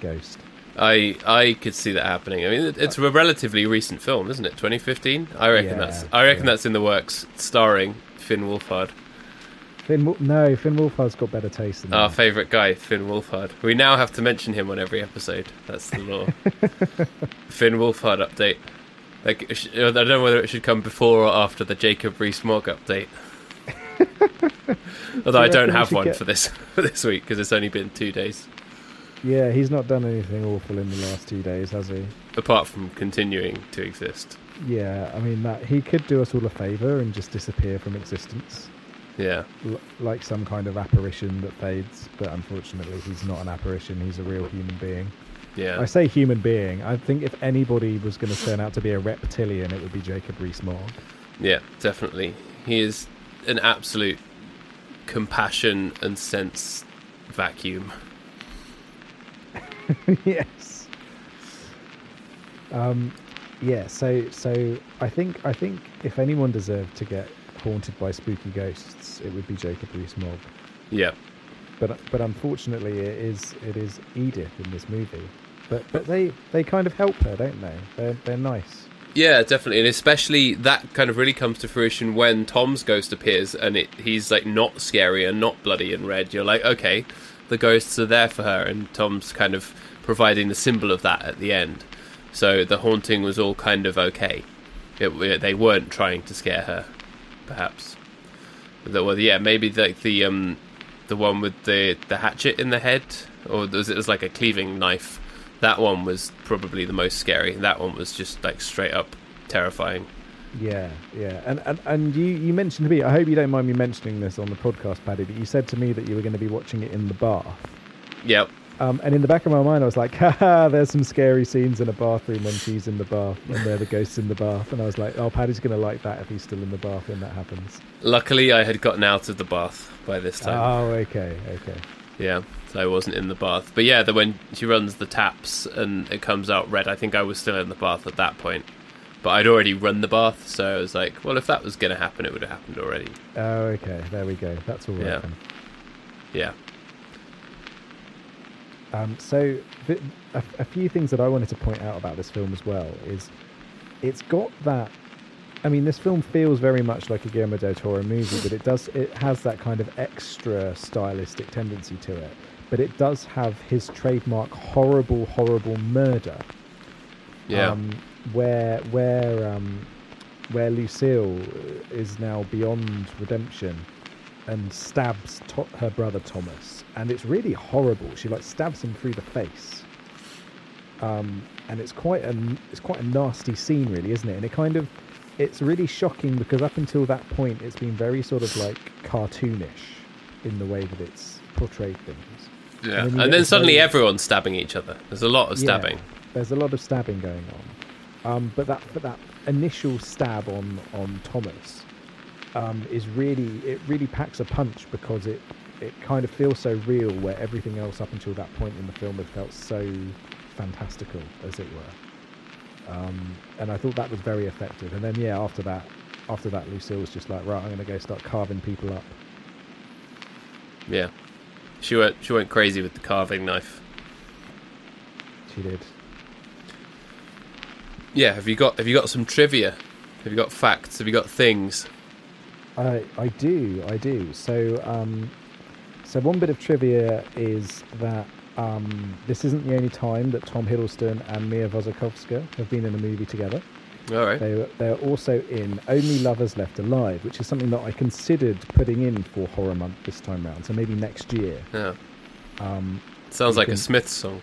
ghost. I I could see that happening. I mean, it's a relatively recent film, isn't it? 2015. I reckon Yeah, that's I reckon yeah. that's in the works, starring Finn Wolfhard. Finn, no, Finn Wolfhard's got better taste than Our that. favourite guy, Finn Wolfhard. We now have to mention him on every episode. That's the law. <laughs> Finn Wolfhard update. Like, I don't know whether it should come before or after the Jacob Rees-Mogg update. <laughs> Although I don't have one get- for this <laughs> for this week because it's only been two days. Yeah, he's not done anything awful in the last two days, has he? Apart from continuing to exist. Yeah, I mean that he could do us all a favour and just disappear from existence, Yeah. l- like some kind of apparition that fades. But unfortunately, he's not an apparition; he's a real human being. Yeah. I say human being. I think if anybody was going to turn out to be a reptilian, it would be Jacob Rees-Mogg. Yeah, definitely. He is an absolute compassion and sense vacuum. <laughs> yes. Um, yeah. So, so I think I think if anyone deserved to get haunted by spooky ghosts, it would be Jacob Rees-Mogg. Yeah. But but unfortunately it is it is Edith in this movie. But but they they kind of help her, don't they? They're they're nice. Yeah, definitely, and especially that kind of really comes to fruition when Tom's ghost appears, and it he's like not scary and not bloody and red. You're like, okay, the ghosts are there for her, and Tom's kind of providing the symbol of that at the end. So the haunting was all kind of okay. It, they weren't trying to scare her, perhaps. Well, yeah, maybe like the um, the one with the the hatchet in the head, or was it was like a cleaving knife. That one was probably the most scary. That one was just like straight up terrifying. Yeah, yeah. And and, and you, you mentioned to me, I hope you don't mind me mentioning this on the podcast, Paddy, but you said to me that you were going to be watching it in the bath. Yep. Um, and in the back of my mind, I was like, <laughs> haha, there's some scary scenes in a bathroom when she's in the bath and they're the ghosts in the bath. And I was like, oh, Paddy's going to like that if he's still in the bath when that happens. Luckily, I had gotten out of the bath by this time. Oh, okay, okay. Yeah, so I wasn't in the bath. But yeah, the, when she runs the taps and it comes out red, I think I was still in the bath at that point. But I'd already run the bath, so I was like, well, if that was going to happen, it would have happened already. Oh, okay. There we go. That's all right Yeah. then. Yeah. Um, so, th- a, a few things that I wanted to point out about this film as well is it's got that. I mean, this film feels very much like a Guillermo del Toro movie, but it does it has that kind of extra stylistic tendency to it. But it does have his trademark horrible, horrible murder. Yeah. Um, where where um, where Lucille is now beyond redemption and stabs to- her brother Thomas, and it's really horrible. She like stabs him through the face, um, and it's quite a it's quite a nasty scene, really, isn't it? And it kind of it's really shocking because up until that point, it's been very sort of like cartoonish in the way that it's portrayed things. yeah. then And then suddenly very- everyone's stabbing each other. There's a lot of stabbing. Yeah, there's a lot of stabbing going on, um, but that but that initial stab on on Thomas um, is really it really packs a punch because it it kind of feels so real where everything else up until that point in the film had felt so fantastical as it were, um, and I thought that was very effective. And then yeah, after that. After that, Lucille was just like, right, I'm going to go start carving people up. Yeah. She went she went crazy with the carving knife. She did. Yeah, have you got have you got some trivia? Have you got facts? Have you got things? I I do, I do. So um, so one bit of trivia is that um, this isn't the only time that Tom Hiddleston and Mia Wasikowska have been in a movie together. All right. They, they're also in Only Lovers Left Alive, which is something that I considered putting in for Horror Month this time round. So maybe next year. Yeah. Um, Sounds You like a Smith song.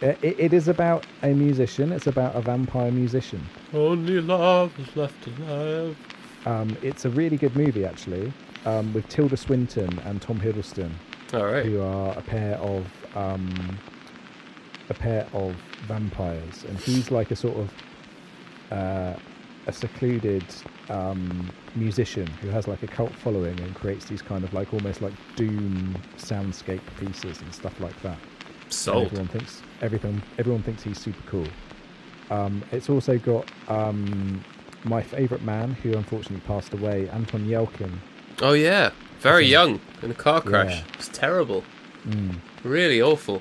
it, it is about a musician. It's about a vampire musician. Only Lovers Left Alive. Um, it's a really good movie, actually, um, with Tilda Swinton and Tom Hiddleston, All right. who are a pair of um, a pair of vampires, and he's like a sort of uh, a secluded um, musician who has like a cult following and creates these kind of like almost like doom soundscape pieces and stuff like that. And Sold. Everyone thinks everything. Everyone thinks he's super cool. Um, it's also got um, my favourite man, who unfortunately passed away, Anton Yelchin. Oh yeah. Very young in a car crash. Yeah. It's terrible. Mm. Really awful.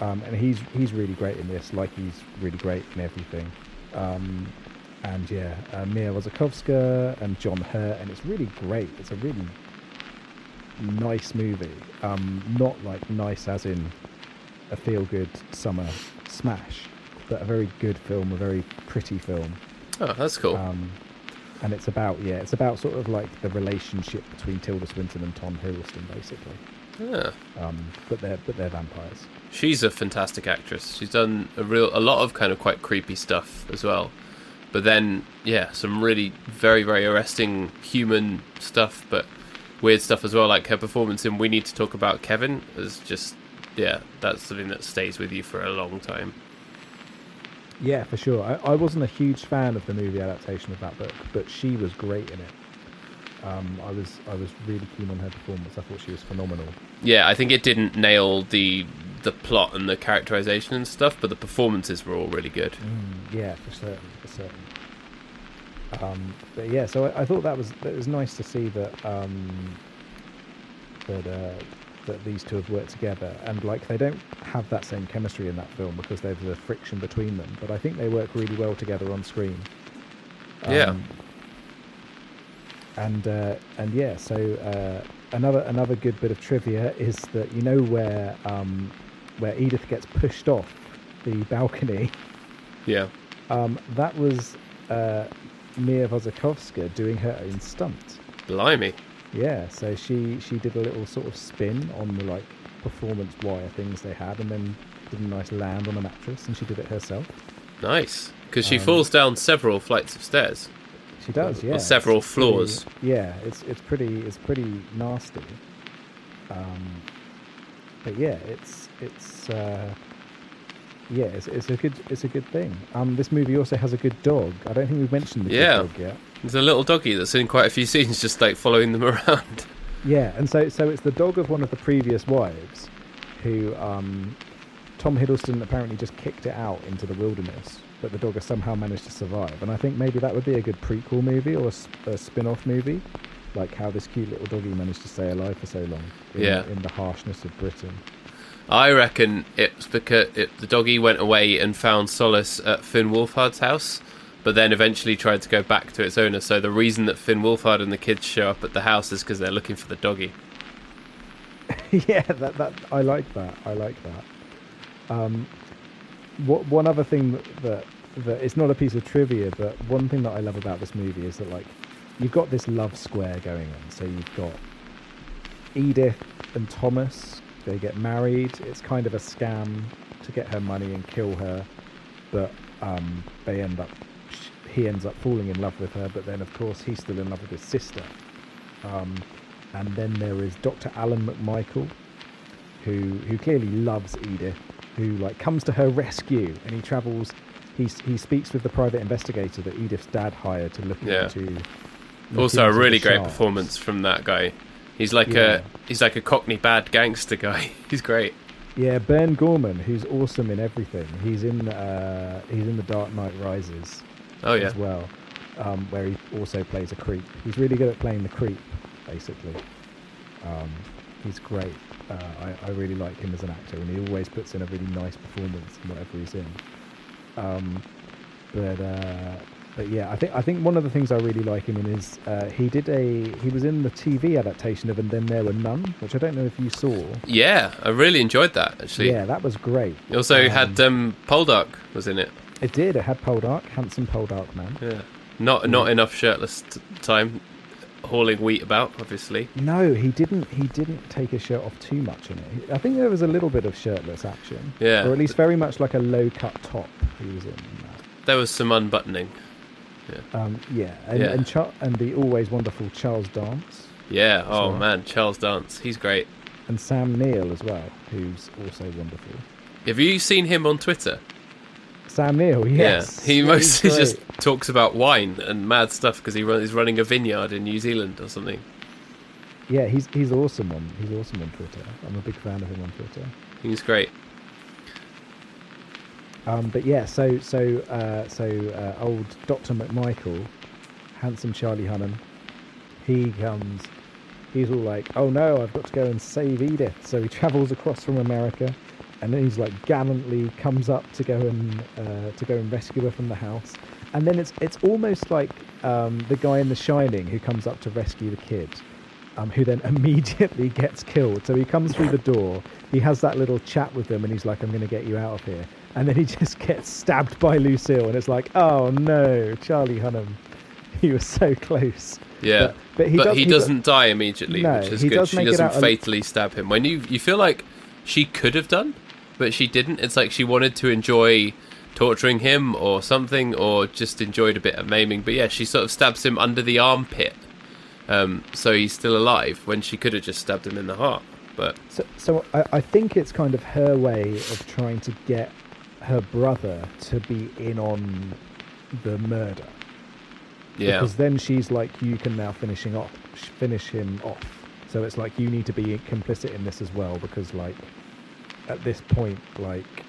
Um, and he's he's really great in this. Like he's really great in everything. Um, and yeah, uh, Mia Wasikowska and John Hurt, and it's really great. It's a really nice movie. Um, not like nice as in a feel-good summer smash, but a very good film, a very pretty film. Oh, that's cool. Um, and it's about yeah, it's about sort of like the relationship between Tilda Swinton and Tom Hiddleston, basically. yeah. Um, but they're but they're vampires. She's a fantastic actress. She's done a real a lot of kind of quite creepy stuff as well. But then, yeah, some really very very arresting human stuff, but weird stuff as well. Like her performance in "We Need to Talk About Kevin" is just, yeah, that's something that stays with you for a long time. Yeah, for sure. I, I wasn't a huge fan of the movie adaptation of that book, but she was great in it. Um, I was I was really keen on her performance. I thought she was phenomenal. Yeah, I think it didn't nail the the plot and the characterization and stuff, but the performances were all really good. Yeah, for certain, for certain. Um, but yeah, so I, I thought that was it was nice to see that um, that uh, that these two have worked together, and like they don't have that same chemistry in that film because there's a friction between them. But I think they work really well together on screen. Yeah. Um, and uh, and yeah, so uh, another another good bit of trivia is that you know where um, where Edith gets pushed off the balcony. Yeah. Um, that was uh, Mia Wasikowska doing her own stunt. Blimey. Yeah, so she she did a little sort of spin on the like performance wire things they had, and then did a nice land on a mattress, and she did it herself. Nice. Because she Um, falls down several flights of stairs. She does, yeah. several It's pretty- floors. yeah, it's it's pretty it's pretty nasty. Um, but yeah, it's it's uh, yeah, it's, it's a good it's a good thing. Um, this movie also has a good dog. I don't think we've mentioned the Yeah. good dog yet. There's a little doggy that's in quite a few <laughs> scenes, just like following them around. Yeah, and so so it's the dog of one of the previous wives, who um, Tom Hiddleston apparently just kicked it out into the wilderness, but the dog has somehow managed to survive. And I think maybe that would be a good prequel movie or a spin-off movie, like how this cute little doggy managed to stay alive for so long. In, Yeah. in the harshness of Britain. I reckon it's because it, the doggy went away and found solace at Finn Wolfhard's house, but then eventually tried to go back to its owner. So the reason that Finn Wolfhard and the kids show up at the house is because they're looking for the doggy. <laughs> yeah, that that I like that. I like that. Um, what one other thing that, that that it's not a piece of trivia, but one thing that I love about this movie is that like you've got this love square going on. So you've got Edith and Thomas. They get married. It's kind of a scam to get her money and kill her, but um, they end up. He ends up falling in love with her, but then of course he's still in love with his sister. Um, and then there is Dr. Alan McMichael, who who clearly loves Edith, who like comes to her rescue, and he travels. He he speaks with the private investigator that Edith's dad hired to look Yeah. into. look Also, a really great sharks. performance from that guy. He's like Yeah. a he's like a Cockney bad gangster guy. <laughs> He's great. Yeah, Burn Gorman, who's awesome in everything. He's in uh, he's in The Dark Knight Rises Oh yeah, as well, um, where he also plays a creep. He's really good at playing the creep, basically. Um, he's great. Uh, I, I really like him as an actor, and he always puts in a really nice performance in whatever he's in. Um, but uh, but yeah, I think I think one of the things I really like him in is uh, he did a he was in the TV adaptation of And Then There Were None, which I don't know if you saw. Yeah, I really enjoyed that actually. Yeah, that was great. It also Um, had um, Poldark was in it. It did. It had Poldark, handsome Poldark man. Yeah, not not enough shirtless t- time hauling wheat about, obviously. No, he didn't. He didn't take his shirt off too much in it. I think there was a little bit of shirtless action. Yeah. or at least very much like a low cut top. He was in. That. There was some unbuttoning. Um, yeah, and Yeah. and, Char- and the always wonderful Charles Dance Yeah. Oh man, Charles Dance, he's great. and Sam Neill as well, who's also wonderful. Have you seen him on Twitter? Sam Neill, yes, Yeah, he mostly just talks about wine and mad stuff because he run, he's running a vineyard in New Zealand or something. yeah, he's he's awesome on he's awesome on Twitter. I'm a big fan of him on Twitter. He's great. Um, but yeah, so so uh, so uh, old Doctor McMichael, handsome Charlie Hunnam, he comes. He's all like, "Oh no, I've got to go and save Edith." So he travels across from America, and then he's like gallantly comes up to go and uh, to go and rescue her from the house. And then it's it's almost like um, the guy in The Shining who comes up to rescue the kid, um, who then <laughs> immediately gets killed. So he comes through the door, he has that little chat with them, and he's like, "I'm going to get you out of here." And then he <laughs> just gets stabbed by Lucille, and it's like, "Oh no, Charlie Hunnam, <laughs> he was so close." Yeah, But- but he does, he, he doesn't die immediately, No, which is he good. does she doesn't fatally stab him. When you you feel like she could have done, but she didn't. It's like she wanted to enjoy torturing him or something, or just enjoyed a bit of maiming. But yeah, she sort of stabs him under the armpit, um, so he's still alive. When she could have just stabbed him in the heart. But So, so I, I think it's kind of her way of trying to get her brother to be in on the murder. yeah, Because then she's like, you can now finishing off, finish him off. So it's like you need to be complicit in this as well, because like at this point, like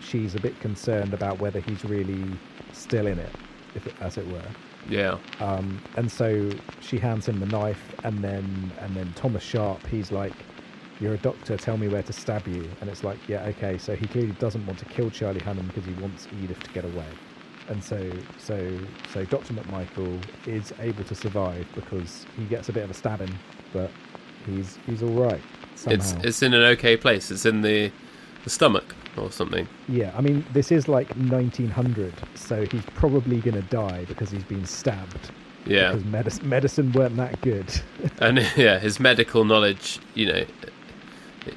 she's a bit concerned about whether he's really still in it, if it, as it were. yeah, Um, and so she hands him the knife, and then and then Thomas Sharpe, he's like, "You're a doctor. Tell me where to stab you." And it's like, "Yeah, okay." So he clearly doesn't want to kill Charlie Hunnam because he wants Edith to get away. And so so so Doctor McMichael is able to survive because he gets a bit of a stabbing, but he's he's all right somehow. it's it's in an okay place. It's in the the stomach or something. yeah, I mean, this is like 1900, so he's probably going to die because he's been stabbed. Yeah, Because medic- medicine weren't that good. <laughs> and yeah, his medical knowledge, you know,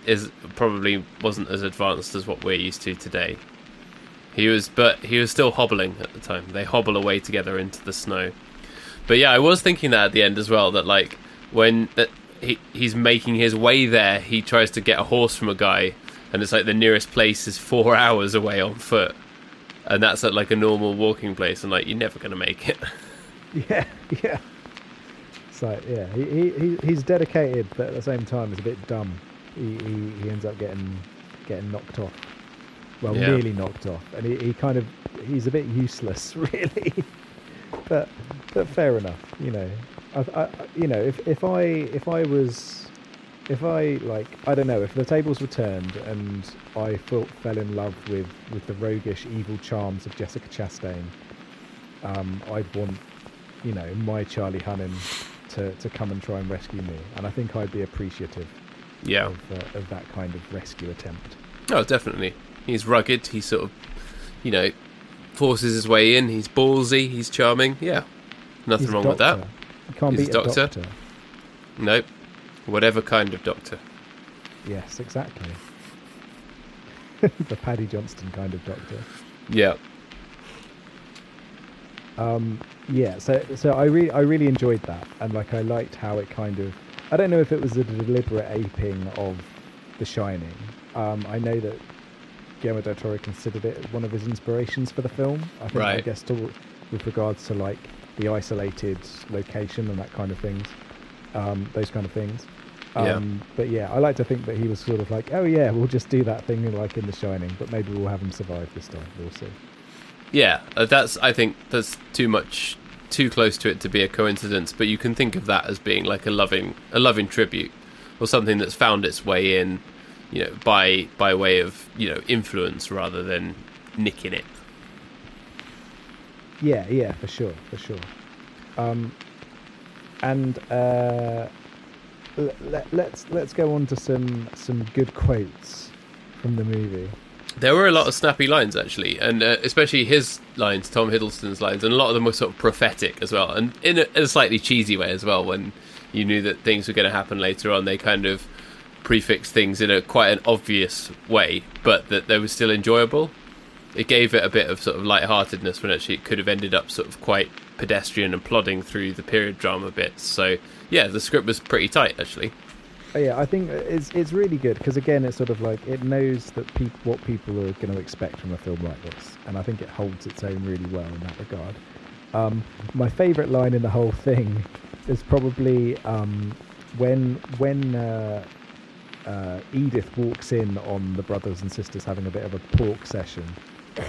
is probably wasn't as advanced as what we're used to today. He was, but he was still hobbling at the time. They hobble away together into the snow. But yeah, I was thinking that at the end as well. That like when he he's making his way there, he tries to get a horse from a guy, and it's like the nearest place is four <laughs> hours away on foot, and that's at like a normal walking place, and like you're never gonna make it. <laughs> Yeah, yeah. It's like, yeah, he, he, he he's dedicated, but at the same time, he's a bit dumb. He, he, he ends up getting getting knocked off. Well, Yeah. nearly knocked off, and he, he kind of he's a bit useless, <laughs> really. but but fair enough, you know. I, I you know if if I if I was if I like I don't know if the tables were turned and I felt, fell in love with with the roguish evil charms of Jessica Chastain, um, I'd want you know my Charlie Hunnam to, to come and try and rescue me, and I think I'd be appreciative yeah. of, uh, of that kind of rescue attempt. Oh, definitely. He's rugged. He sort of, you know, forces his way in. He's ballsy. He's charming. Yeah, nothing He's wrong with that. You can't He's beat a doctor. doctor. Nope. Whatever kind of doctor. Yes, exactly. <laughs> the Paddy Johnston kind of doctor. Yeah. Um, yeah, so so I really I really enjoyed that, and like I liked how it kind of I don't know if it was a deliberate aping of The Shining. Um, I know that Guillermo del Toro considered it one of his inspirations for the film. I think I guess to, with regards to like the isolated location and that kind of things, um, those kind of things. Yeah. Um, But yeah, I like to think that he was sort of like, oh yeah, we'll just do that thing like in The Shining, but maybe we'll have him survive this time. We'll see. Yeah. uh, That's. I think that's too much, too close to it to be a coincidence. But you can think of that as being like a loving, a loving tribute. or something that's found its way in, you know, by by way of you know influence rather than nicking it. Yeah, yeah, for sure, for sure. Um, and uh, let, let's let's go on to some some good quotes from the movie. There were a lot of snappy lines actually, and uh, especially his lines, Tom Hiddleston's lines, and a lot of them were sort of prophetic as well, and in a, in a slightly cheesy way as well. When you knew that things were going to happen later on, they kind of prefixed things in a quite an obvious way, but that they were still enjoyable. It gave it a bit of sort of lightheartedness when actually it could have ended up sort of quite pedestrian and plodding through the period drama bits. So yeah, the script was pretty tight actually. Oh, yeah, I think it's it's really good because again, it's sort of like it knows that peop what people are going to expect from a film like this, and I think it holds its own really well in that regard. Um, my favourite line in the whole thing is probably um, when when uh, uh, Edith walks in on the brothers and sisters having a bit of a pork session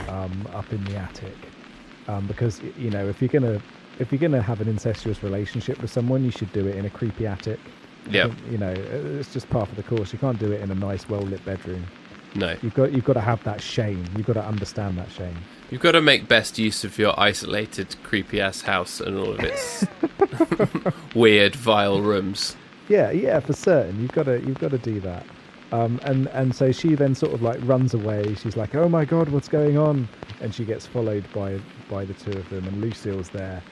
um, up in the attic, um, because you know if you're gonna if you're gonna have an incestuous relationship with someone, you should do it in a creepy attic. Yeah. you know, it's just part of the course. You can't do it in a nice, well lit bedroom. No, You've got you've got to have that shame. You've got to understand that shame. you've got to make best use of your isolated, creepy ass house and all of its <laughs> <laughs> weird, vile rooms. Yeah, yeah, for certain. You've got to you've got to do that. Um, and and so she then sort of like runs away. She's like, "Oh my god, what's going on?" And she gets followed by by the two of them, and Lucille's there.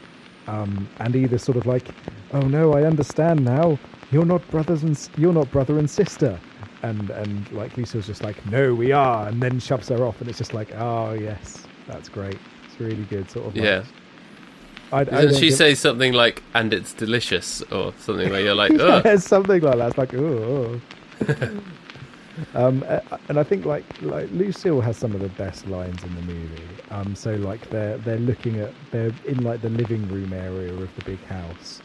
Um, and Edith sort of like, "Oh no, I understand now. You're not brothers and you're not brother and sister." And and like Lucille's just like, "No, we are," and then shoves her off, and it's just like, "Oh yes, that's great. It's really good." Sort of. Like, Yeah. I, I Doesn't don't she give- say something like, and it's delicious, or something where you're like, <laughs> ugh. yeah, something like that. It's like, oh. <laughs> um, and I think like like Lucille has some of the best lines in the movie. Um, so like they're they're looking at they're in like the living room area of the big house,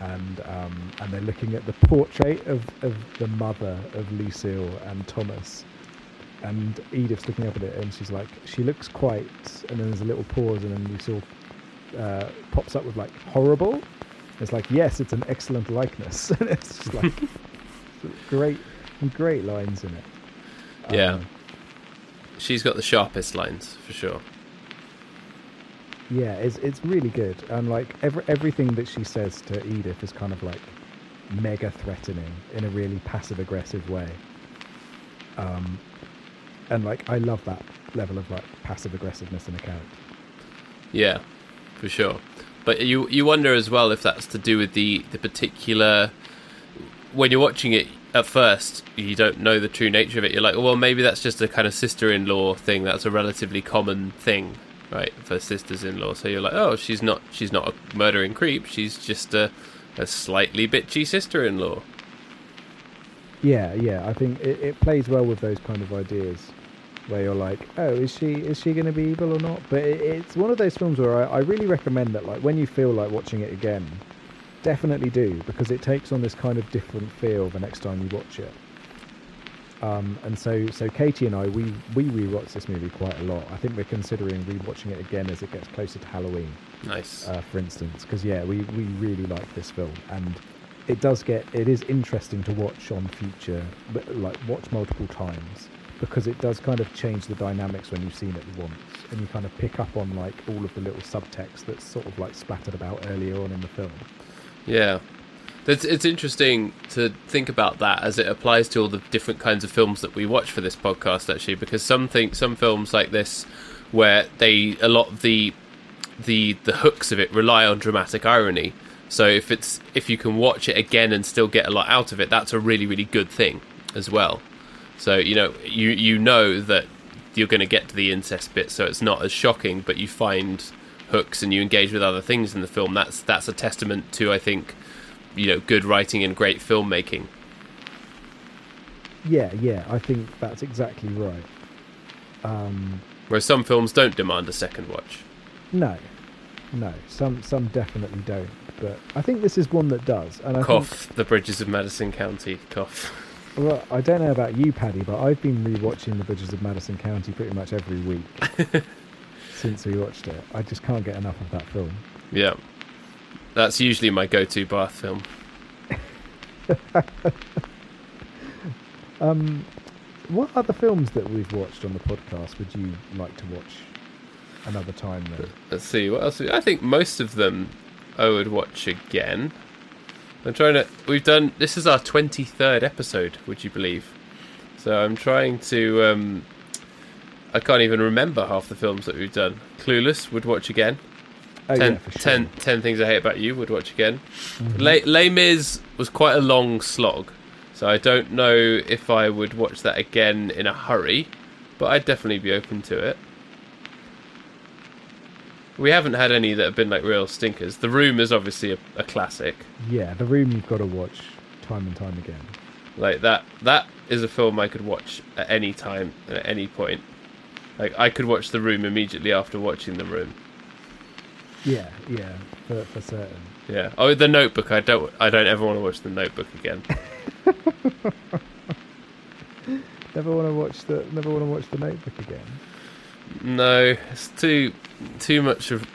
and um, and they're looking at the portrait of of the mother of Lucille and Thomas. And Edith's looking up at it, and she's like, she looks quite. And then there's a little pause, and then Lucille uh, pops up with like horrible. It's like yes, it's an excellent likeness, <laughs> and it's just like <laughs> great, great lines in it. Yeah. Um, She's got the sharpest lines for sure. yeah, it's it's really good, and like every everything that she says to Edith is kind of like mega threatening in a really passive aggressive way. Um, and like I love that level of like passive aggressiveness in a character. Yeah, for sure. But you you wonder as well if that's to do with the the particular when you're watching it at first you don't know the true nature of it. You're like, oh, well, maybe that's just a kind of sister-in-law thing. That's a relatively common thing, right, for sisters-in-law. So you're like, oh, she's not she's not a murdering creep. She's just a a slightly bitchy sister-in-law. Yeah, yeah, I think it, it plays well with those kind of ideas, where you're like, oh, is she is she going to be evil or not? But it, it's one of those films where I, I really recommend that, like, when you feel like watching it again, definitely do because it takes on this kind of different feel the next time you watch it. Um, and so, so Katie and I, we we rewatch this movie quite a lot. I think we're considering rewatching it again as it gets closer to Halloween Nice. uh, for instance, because yeah, we, we really like this film, and it does get it is interesting to watch on future, but like watch multiple times because it does kind of change the dynamics when you've seen it once, and you kind of pick up on like all of the little subtext that's sort of like splattered about earlier on in the film. Yeah. It's, it's interesting to think about that as it applies to all the different kinds of films that we watch for this podcast actually because some think some films like this where they a lot of the the the hooks of it rely on dramatic irony so if it's if you can watch it again and still get a lot out of it that's a really really good thing as well so you know you you know that you're going to get to the incest bit so it's not as shocking but you find hooks and you engage with other things in the film that's that's a testament to i think you know good writing and great filmmaking Yeah, yeah, I think that's exactly right. Um, whereas some films don't demand a second watch no, no, some some definitely don't, but I think this is one that does. And I think cough the bridges of madison county cough Well, I don't know about you, Paddy, but I've been rewatching The Bridges of Madison County pretty much every week <laughs> since we watched it. I just can't get enough of that film. yeah that's usually my go-to bath film <laughs> Um, what other films that we've watched on the podcast would you like to watch another time? Then Let's see what else. I think most of them I would watch again. I'm trying to. We've done. This is our 23rd episode. Would you believe? So I'm trying to. Um, I can't even remember half the films that we've done. Clueless would watch again. oh Ten, yeah, sure. 10 10 things I hate about you would watch again. Mhm. Les, Les Mis was quite a long slog, so I don't know if I would watch that again in a hurry, but I'd definitely be open to it. We haven't had any that have been like real stinkers. The Room is obviously a, a classic. Yeah, The Room you've got to watch time and time again. Like that that is a film I could watch at any time and at any point. Like I could watch The Room immediately after watching The Room. Yeah, yeah, for, for certain. Yeah. Oh, The Notebook. I don't I don't ever want to watch The Notebook again. <laughs> Never want to watch the never want to watch the Notebook again. No, it's too too much of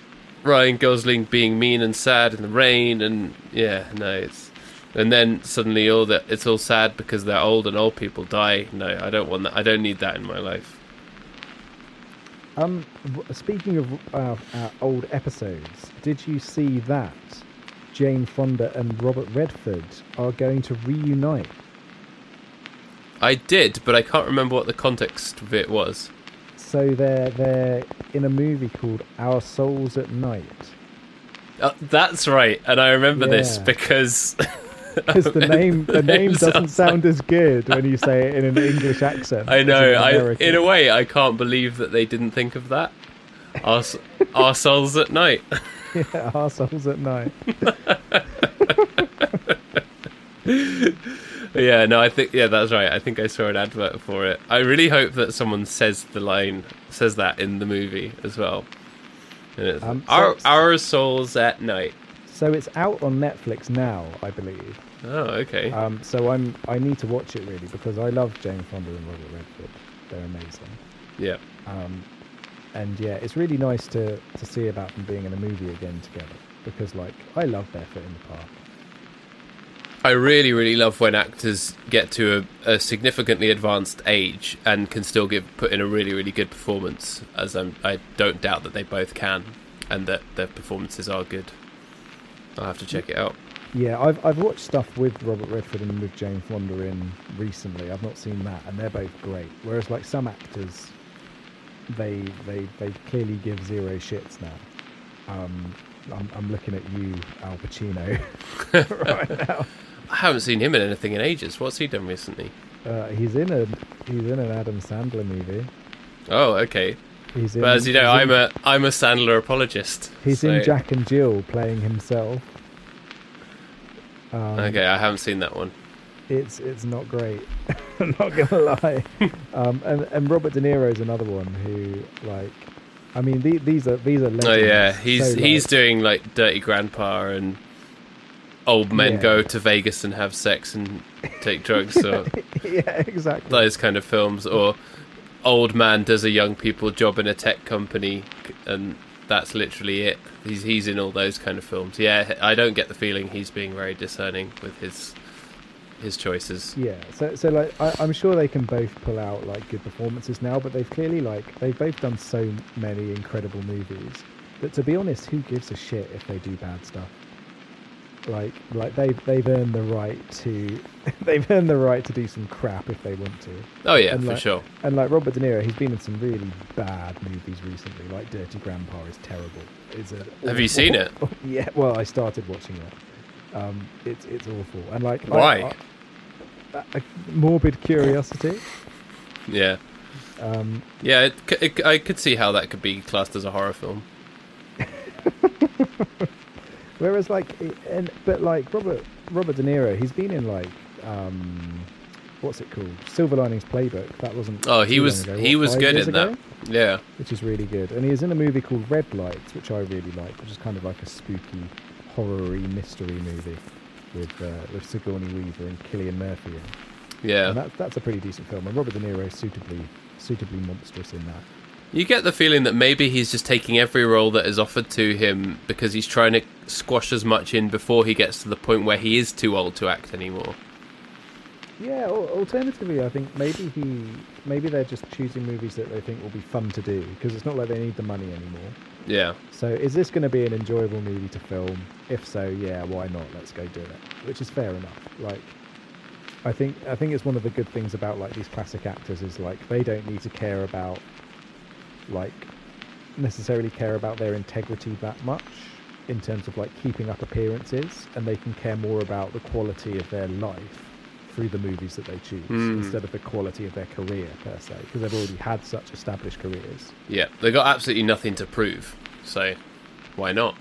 Ryan Gosling being mean and sad in the rain, and yeah, no, it's and then suddenly all that it's all sad because they're old and old people die. No, I don't want that. I don't need that in my life. Um, speaking of uh, uh, old episodes, did you see that Jane Fonda and Robert Redford are going to reunite? I did, but I can't remember what the context of it was. So they're they're in a movie called Our Souls at Night. Uh, that's right, and I remember this because <laughs> Because the name the <laughs> name doesn't sound as good when you say it in an English accent. I know. an I in a way I can't believe that they didn't think of that. Our, s- souls at night. <laughs> <laughs> yeah, Our Souls at Night. Yeah, no, I think yeah, that's right. I think I saw an advert for it. I really hope that someone says the line says that in the movie as well. And it's, Um, so our our souls at night. So it's out on Netflix now, I believe. Oh, okay. Um, so I'm I need to watch it really because I love Jane Fonda and Robert Redford. They're amazing. yeah. Um, and yeah, it's really nice to to see about them being in a movie again together because like I love Barefoot in the Park. I really, really love when actors get to a, a significantly advanced age and can still give put in a really, really good performance. As I'm, I don't doubt that they both can, and that their performances are good. I'll have to check it out. Yeah, I've I've watched stuff with Robert Redford and with Jane Fonda in recently. I've not seen that, and they're both great. Whereas like some actors, they they they clearly give zero shits now. Um, I'm I'm looking at you, Al Pacino, <laughs> right <laughs> now. I haven't seen him in anything in ages. What's he done recently? Uh, he's in a he's in an Adam Sandler movie. Oh, okay. He's in, But as you know, I'm in, a I'm a Sandler apologist. he's so- in Jack and Jill playing himself. Um, Okay, I haven't seen that one. it's it's not great. <laughs> I'm not gonna lie. <laughs> um, and and Robert De Niro is another one who like, I mean the, these are these are legends. Oh yeah, he's So, he's like, doing like Dirty Grandpa and old men Yeah. go to Vegas and have sex and take drugs <laughs> or yeah exactly. those kind of films or old man does a young people job in a tech company and that's literally it. He's he's in all those kind of films. Yeah, I don't get the feeling he's being very discerning with his his choices. Yeah, so so like I, I'm sure they can both pull out like good performances now, but they've clearly like they've both done so many incredible movies that to be honest, who gives a shit if they do bad stuff? Like like they've they've earned the right to <laughs> they've earned the right to do some crap if they want to. Oh yeah, And for like- sure. And like Robert De Niro, he's been in some really bad movies recently. Like Dirty Grandpa is terrible. It's a Have you seen it? <laughs> yeah. Well, I started watching it. Um, it's it's awful. And like Why? A- a morbid curiosity. Yeah. Um, Yeah, it, it, I could see how that could be classed as a horror film. <laughs> whereas like, and but like Robert Robert De Niro, he's been in like um, what's it called? Silver Linings Playbook. That wasn't. Oh, he was- ago, he what, was good in ago? that. Yeah. which is really good. And he is in a movie called Red Lights, which I really like, which is kind of like a spooky, horror-y mystery movie with uh, with Sigourney Weaver and Cillian Murphy in. Yeah. And that, that's a pretty decent film. And Robert De Niro is suitably suitably monstrous in that. You get the feeling that maybe he's just taking every role that is offered to him because he's trying to squash as much in before he gets to the point where he is too old to act anymore. Yeah, alternatively, I think maybe he, maybe they're just choosing movies that they think will be fun to do because it's not like they need the money anymore. Yeah. So, is this going to be an enjoyable movie to film? If so, yeah, why not? Let's go do it. Which is fair enough. Like, I think I think it's one of the good things about like these classic actors is like they don't need to care about like necessarily care about their integrity that much in terms of like keeping up appearances, and they can care more about the quality of their life through the movies that they choose Mm. instead of the quality of their career per se, because they've already had such established careers. Yeah. They got absolutely nothing to prove. So why not?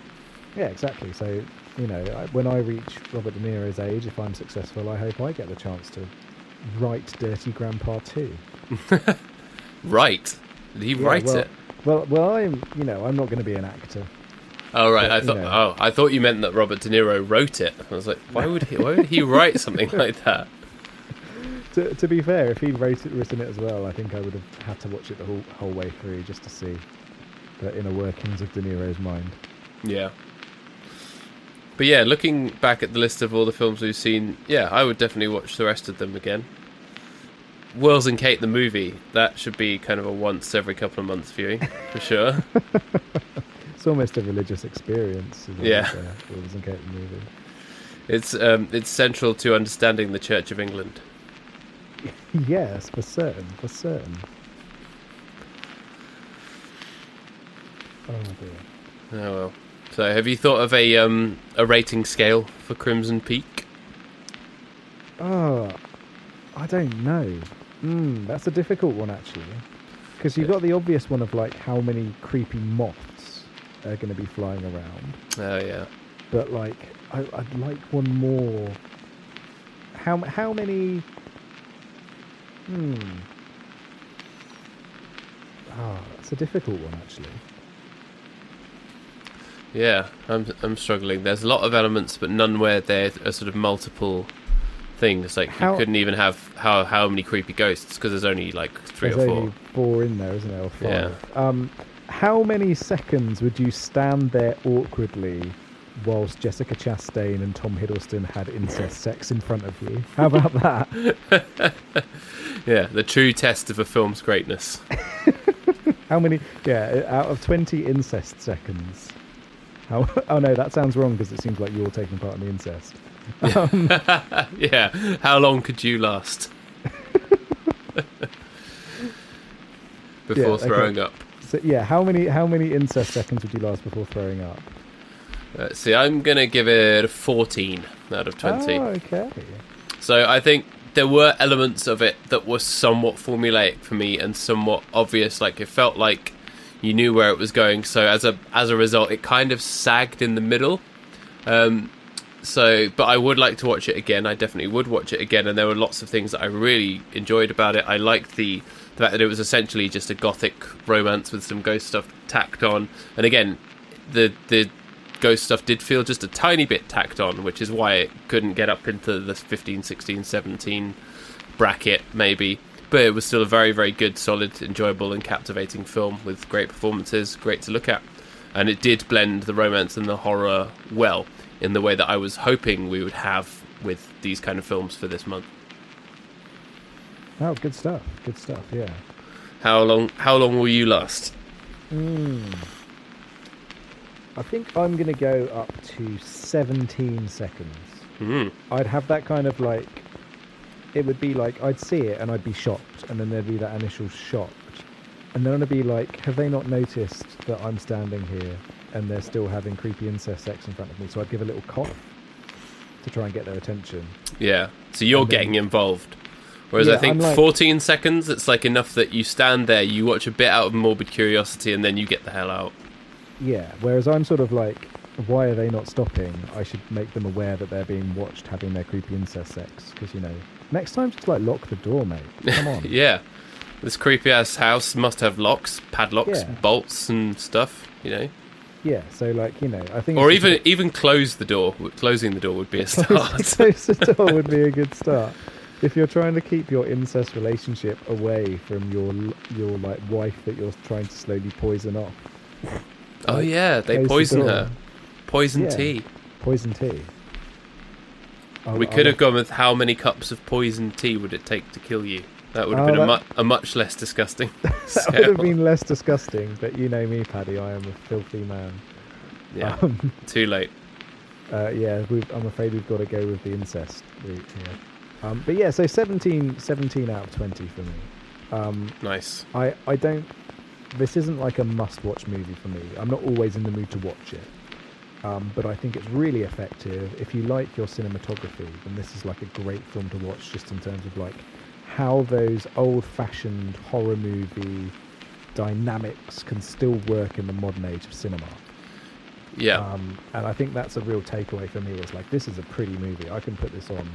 Yeah, exactly. So, you know, I- when I reach Robert De Niro's age, if I'm successful, I hope I get the chance to write Dirty Grandpa 2. <laughs> Right. He Yeah, write well, it? Well, well, I'm, you know, I'm not going to be an actor. Oh right, but, I you thought. know. Oh, I thought you meant that Robert De Niro wrote it. I was like, why would he? Why would he write something <laughs> like that? To, to be fair, if he'd wrote it, written it as well, I think I would have had to watch it the whole, whole way through just to see the inner workings of De Niro's mind. Yeah. But yeah, looking back at the list of all the films we've seen, yeah, I would definitely watch the rest of them again. Wills and Kate the movie, that should be kind of a once every couple of months viewing, for sure. <laughs> It's almost a religious experience. isn't it, Yeah. uh, Wills and Kate the movie. It's um, it's central to understanding the Church of England. <laughs> yes, for certain, for certain. Oh dear. Oh well. So, have you thought of a um, a rating scale for Crimson Peak? Oh, I don't know. Mm, that's a difficult one actually, because you've got the obvious one of like how many creepy moths are going to be flying around, Oh yeah. but like I, I'd like one more. How how many? Hmm. Ah, that's a difficult one actually. Yeah, I'm I'm struggling. There's a lot of elements, but none where there are sort of multiple things. Like How- you couldn't even have how how many creepy ghosts because there's only like three or four. only four in there, isn't there? Or five. Yeah. Um, how many seconds would you stand there awkwardly whilst Jessica Chastain and Tom Hiddleston had incest sex in front of you? How about that? <laughs> Yeah, the true test of a film's greatness. <laughs> How many? Yeah, out of twenty incest seconds. How? <laughs> Oh no, that sounds wrong because it seems like you're taking part in the incest. Um, <laughs> yeah, how long could you last <laughs> before Yeah, okay. throwing up? so yeah, how many? How many incest seconds would you last before throwing up? Let's see, I'm gonna give it a 14 out of 20. Oh, okay. So I think there were elements of it that were somewhat formulaic for me and somewhat obvious. Like it felt like you knew where it was going. So as a as a result, it kind of sagged in the middle. Um, so, but I would like to watch it again. I definitely would watch it again. And there were lots of things that I really enjoyed about it. I liked the the fact that it was essentially just a gothic romance with some ghost stuff tacked on. And again, the the ghost stuff did feel just a tiny bit tacked on, which is why it couldn't get up into the 15, 16, 17 bracket, maybe. But it was still a very, very good, solid, enjoyable, and captivating film with great performances, great to look at. And it did blend the romance and the horror well in the way that I was hoping we would have with these kind of films for this month. Oh, good stuff. Good stuff. Yeah. How long? How long will you last? Mm. I think I'm going to go up to 17 seconds. Hmm. I'd have that kind of like, it would be like I'd see it and I'd be shocked, and then there'd be that initial shocked, and then I'd be like, have they not noticed that I'm standing here and they're still having creepy incest sex in front of me? So I'd give a little cough to try and get their attention. Yeah. So you're then- getting involved. Whereas I Yeah, think I'm like- 14 seconds, it's like enough that you stand there, you watch a bit out of morbid curiosity, and then you get the hell out. Yeah. Whereas I'm sort of like, why are they not stopping? I should make them aware that they're being watched having their creepy incest sex. Because you know, next time just like lock the door, mate. Come on. <laughs> Yeah. This creepy ass house must have locks, padlocks, Yeah. bolts, and stuff, you know. Yeah. So like you know, I think. Or it's just even even close the door. Closing the door would be a <laughs> start. close the door would be a good start. If you're trying to keep your incest relationship away from your your like wife that you're trying to slowly poison off, oh yeah, they close the poison her. Poison Yeah. tea. Poison tea. I'll- we I'll could have gone with how many cups of poison tea would it take to kill you? That would have Oh, been a, mu- a much less disgusting. <laughs> That would have been less disgusting, but you know me, Paddy. I am a filthy man. Yeah, Um, <laughs> too late. uh, yeah, we've, I'm afraid we've got to go with the incest route here. Um, but yeah, so 17, 17 out of 20 for me. Um, Nice. I, I don't. This isn't like a must-watch movie for me. I'm not always in the mood to watch it, um, but I think it's really effective. If you like your cinematography, then this is like a great film to watch, just in terms of like how those old-fashioned horror movie dynamics can still work in the modern age of cinema. Yeah, Um, and I think that's a real takeaway for me. It's like this is a pretty movie. I can put this on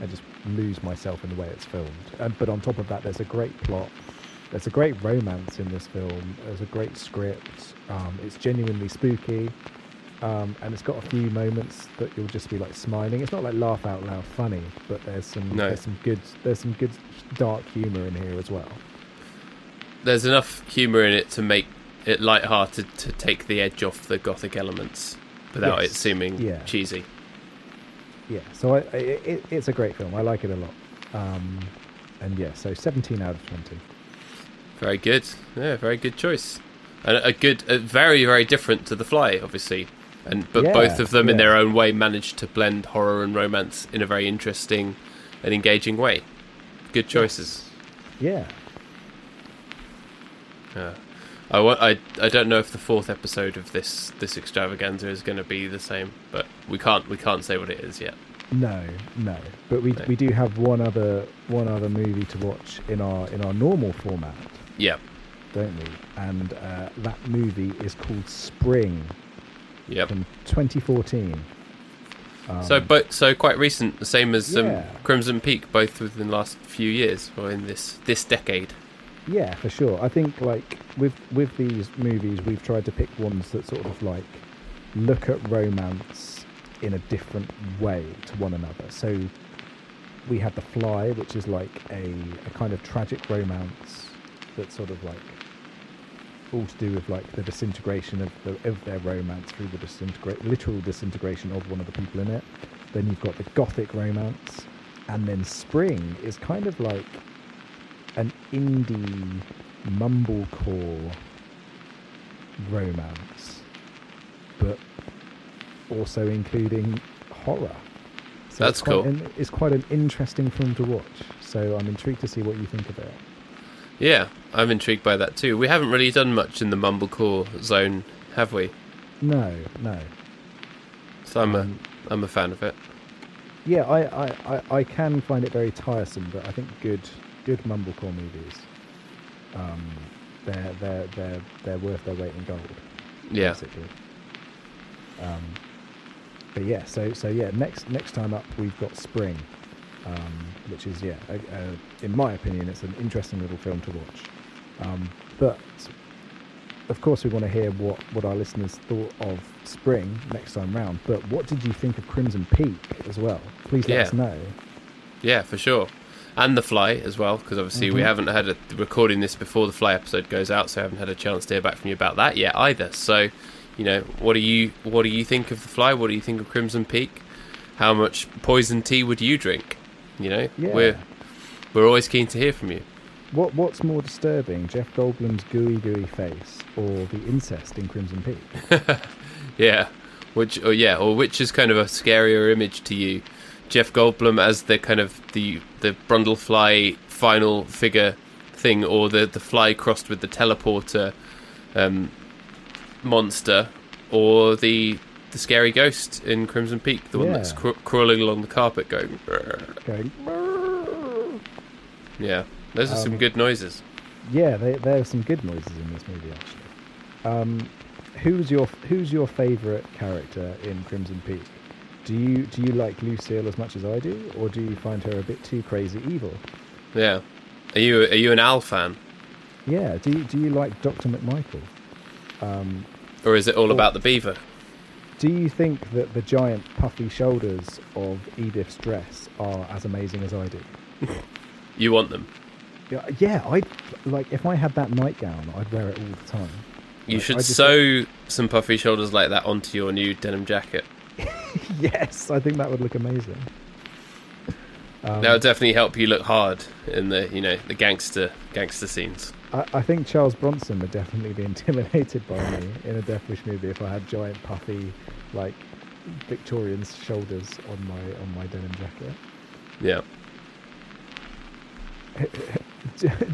and just lose myself in the way it's filmed. And, but on top of that, there's a great plot. There's a great romance in this film. There's a great script. Um, it's genuinely spooky, um, and it's got a few moments that you'll just be like smiling. It's not like laugh out loud funny, but there's some No. there's some good there's some good dark humor in here as well. there's enough humour in it to make it light-hearted to take the edge off the gothic elements without it seeming Yeah. cheesy. Yeah, so I, it, it's a great film. I like it a lot. Um, and yeah, so 17 out of 20. Very good. Yeah, very good choice. And a good, a very, very different to The Fly, obviously. And but Yeah, both of them, in their own way, managed to blend horror and romance in a very interesting and engaging way. Good choices. Yeah. Yeah. I, wa- I, I don't know if the fourth episode of this this extravaganza is going to be the same, but we can't we can't say what it is yet. No, no. But we No. we do have one other one other movie to watch in our in our normal format, Yeah, don't we? And uh, that movie is called Spring yep. from 2014. Um, so, but so quite recent, the same as um, Crimson Peak, both within the last few years or in this this decade. Yeah, for sure. I think like with with these movies, we've tried to pick ones that sort of like look at romance in a different way to one another. So we had The Fly, which is like a, a kind of tragic romance that sort of like all to do with like the disintegration of the, of their romance through the disintegrate literal disintegration of one of the people in it. Then you've got the gothic romance, and then Spring is kind of like an indie mumblecore romance, but also including horror. So That's it's cool. An, it's quite an interesting film to watch. So I'm intrigued to see what you think of it. Yeah, I'm intrigued by that too. We haven't really done much in the mumblecore zone, have we? No, no. So I'm a Um, I'm a fan of it. Yeah, I, I, I, I can find it very tiresome, but I think good good mumblecore movies, um, they're they're they're they're worth their weight in gold. Yeah, basically. Um, but yeah, so so yeah, next next time up we've got Spring, um, which is yeah, a, a, in my opinion, it's an interesting little film to watch. Um, but of course, we want to hear what what our listeners thought of Spring next time round. But what did you think of Crimson Peak as well? Please let Yeah. us know. yeah, for sure. And the fly as well, because obviously we Mhm. haven't had a recording this before the fly episode goes out, so I haven't had a chance to hear back from you about that yet either. So, you know, what do you what do you think of the fly? What do you think of Crimson Peak? How much poison tea would you drink? You know, Yeah. we're we're always keen to hear from you. What what's more disturbing, Jeff Goldblum's gooey gooey face or the incest in Crimson Peak? <laughs> Yeah, which or yeah, or which is kind of a scarier image to you, Jeff Goldblum as the kind of the the Brundlefly final figure thing, or the the fly crossed with the teleporter um, monster, or the the scary ghost in Crimson Peak, the one that's cr- crawling along the carpet going. "Brrr." Going. "Brrr." Yeah, those are some Um, good noises. Yeah, they, there are some good noises in this movie actually. Um, who's your Who's your favourite character in Crimson Peak? Do you do you like Lucille as much as I do, or do you find her a bit too crazy evil? Yeah, are you are you an Al fan, Yeah. Do you, do you like Doctor McMichael? Um, or is it all Or- about the beaver? do you think that the giant puffy shoulders of Edith's dress are as amazing as I do? <laughs> You want them? Yeah. I like if I had that nightgown, I'd wear it all the time. You Like, should sew some puffy shoulders like that onto your new denim jacket. <laughs> yes, I think that would look amazing. Um, that would definitely help you look hard in the you know the gangster gangster scenes. I, I think Charles Bronson would definitely be <laughs> intimidated by me in a Death Wish movie if I had giant puffy, like Victorian shoulders on my on my denim jacket. Yeah. <laughs>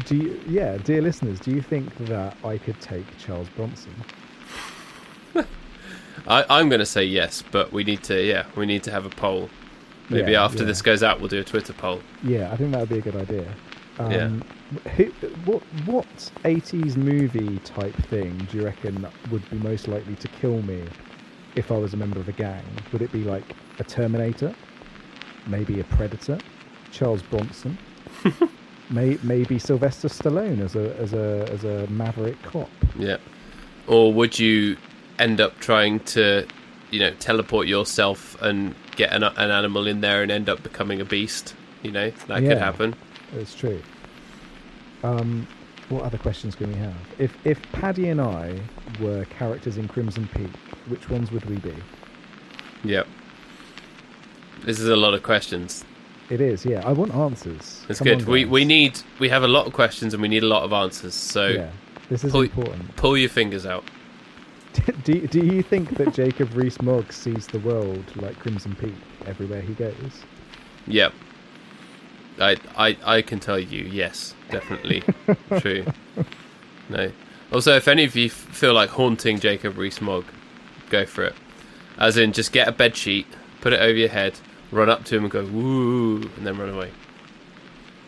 do, you, yeah, dear listeners, do you think that I could take Charles Bronson? <laughs> I, I'm going to say yes, but we need to, yeah, we need to have a poll. Maybe Yeah, after yeah. this goes out, we'll do a Twitter poll. Yeah, I think that would be a good idea. Um, Yeah. Who, what what eighties movie type thing do you reckon would be most likely to kill me if I was a member of a gang? Would it be like a Terminator, maybe a Predator, Charles Bronson, <laughs> may, maybe Sylvester Stallone as a as a as a maverick cop? Yeah. Or would you end up trying to, you know, teleport yourself and get an, an animal in there and end up becoming a beast? You know, that Yeah. could happen. It's true. Um, what other questions can we have? If if Paddy and I were characters in Crimson Peak, which ones would we be? Yep. This is a lot of questions. It is, yeah. I want answers. It's good. on, we guys. we need we have a lot of questions and we need a lot of answers. So Yeah, this is pull- important. pull your fingers out. <laughs> do Do you think that Jacob Rees-Mogg sees the world like Crimson Peak everywhere he goes? Yep. I I I can tell you, yes, definitely <laughs> true. No. Also, if any of you f- feel like haunting Jacob Rees-Mogg, go for it. As in, just get a bed sheet, put it over your head, run up to him and go woo, and then run away.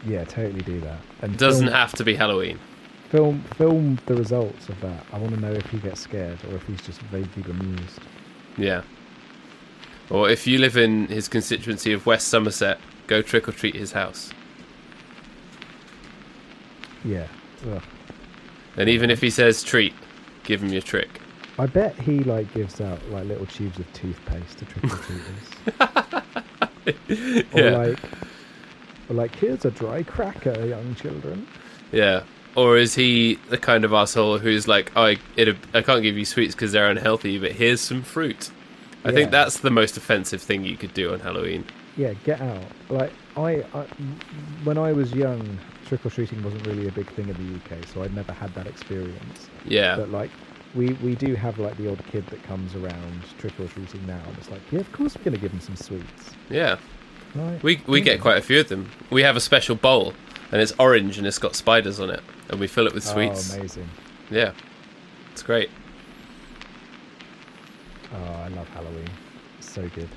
Yeah, totally do that. And doesn't film, have to be Halloween. film film the results of that. I want to know if he gets scared or if he's just vaguely bemused. Yeah. Or if you live in his constituency of West Somerset, go trick or treat his house. Yeah. Ugh. And even if he says treat, give him your trick. I bet he like gives out like little tubes of toothpaste to trick or treaters. <laughs> <laughs> or Yeah. like or like here's a dry cracker, young children. Yeah. Or is he the kind of asshole who's like, oh, I, it, I can't give you sweets because they're unhealthy, but here's some fruit. I Yeah. think that's the most offensive thing you could do on Halloween. Yeah, get out. Like I, I when I was young, trick or treating wasn't really a big thing in the UK, so I'd never had that experience. Yeah. But like we we do have like the odd kid that comes around trick or treating now, and it's like, yeah, of course we're gonna give him some sweets. yeah. Right? We, we get quite a few of them. We have a special bowl, and it's orange and it's got spiders on it, and we fill it with sweets. Oh, amazing. yeah. It's great. Oh, I love Halloween. It's so good.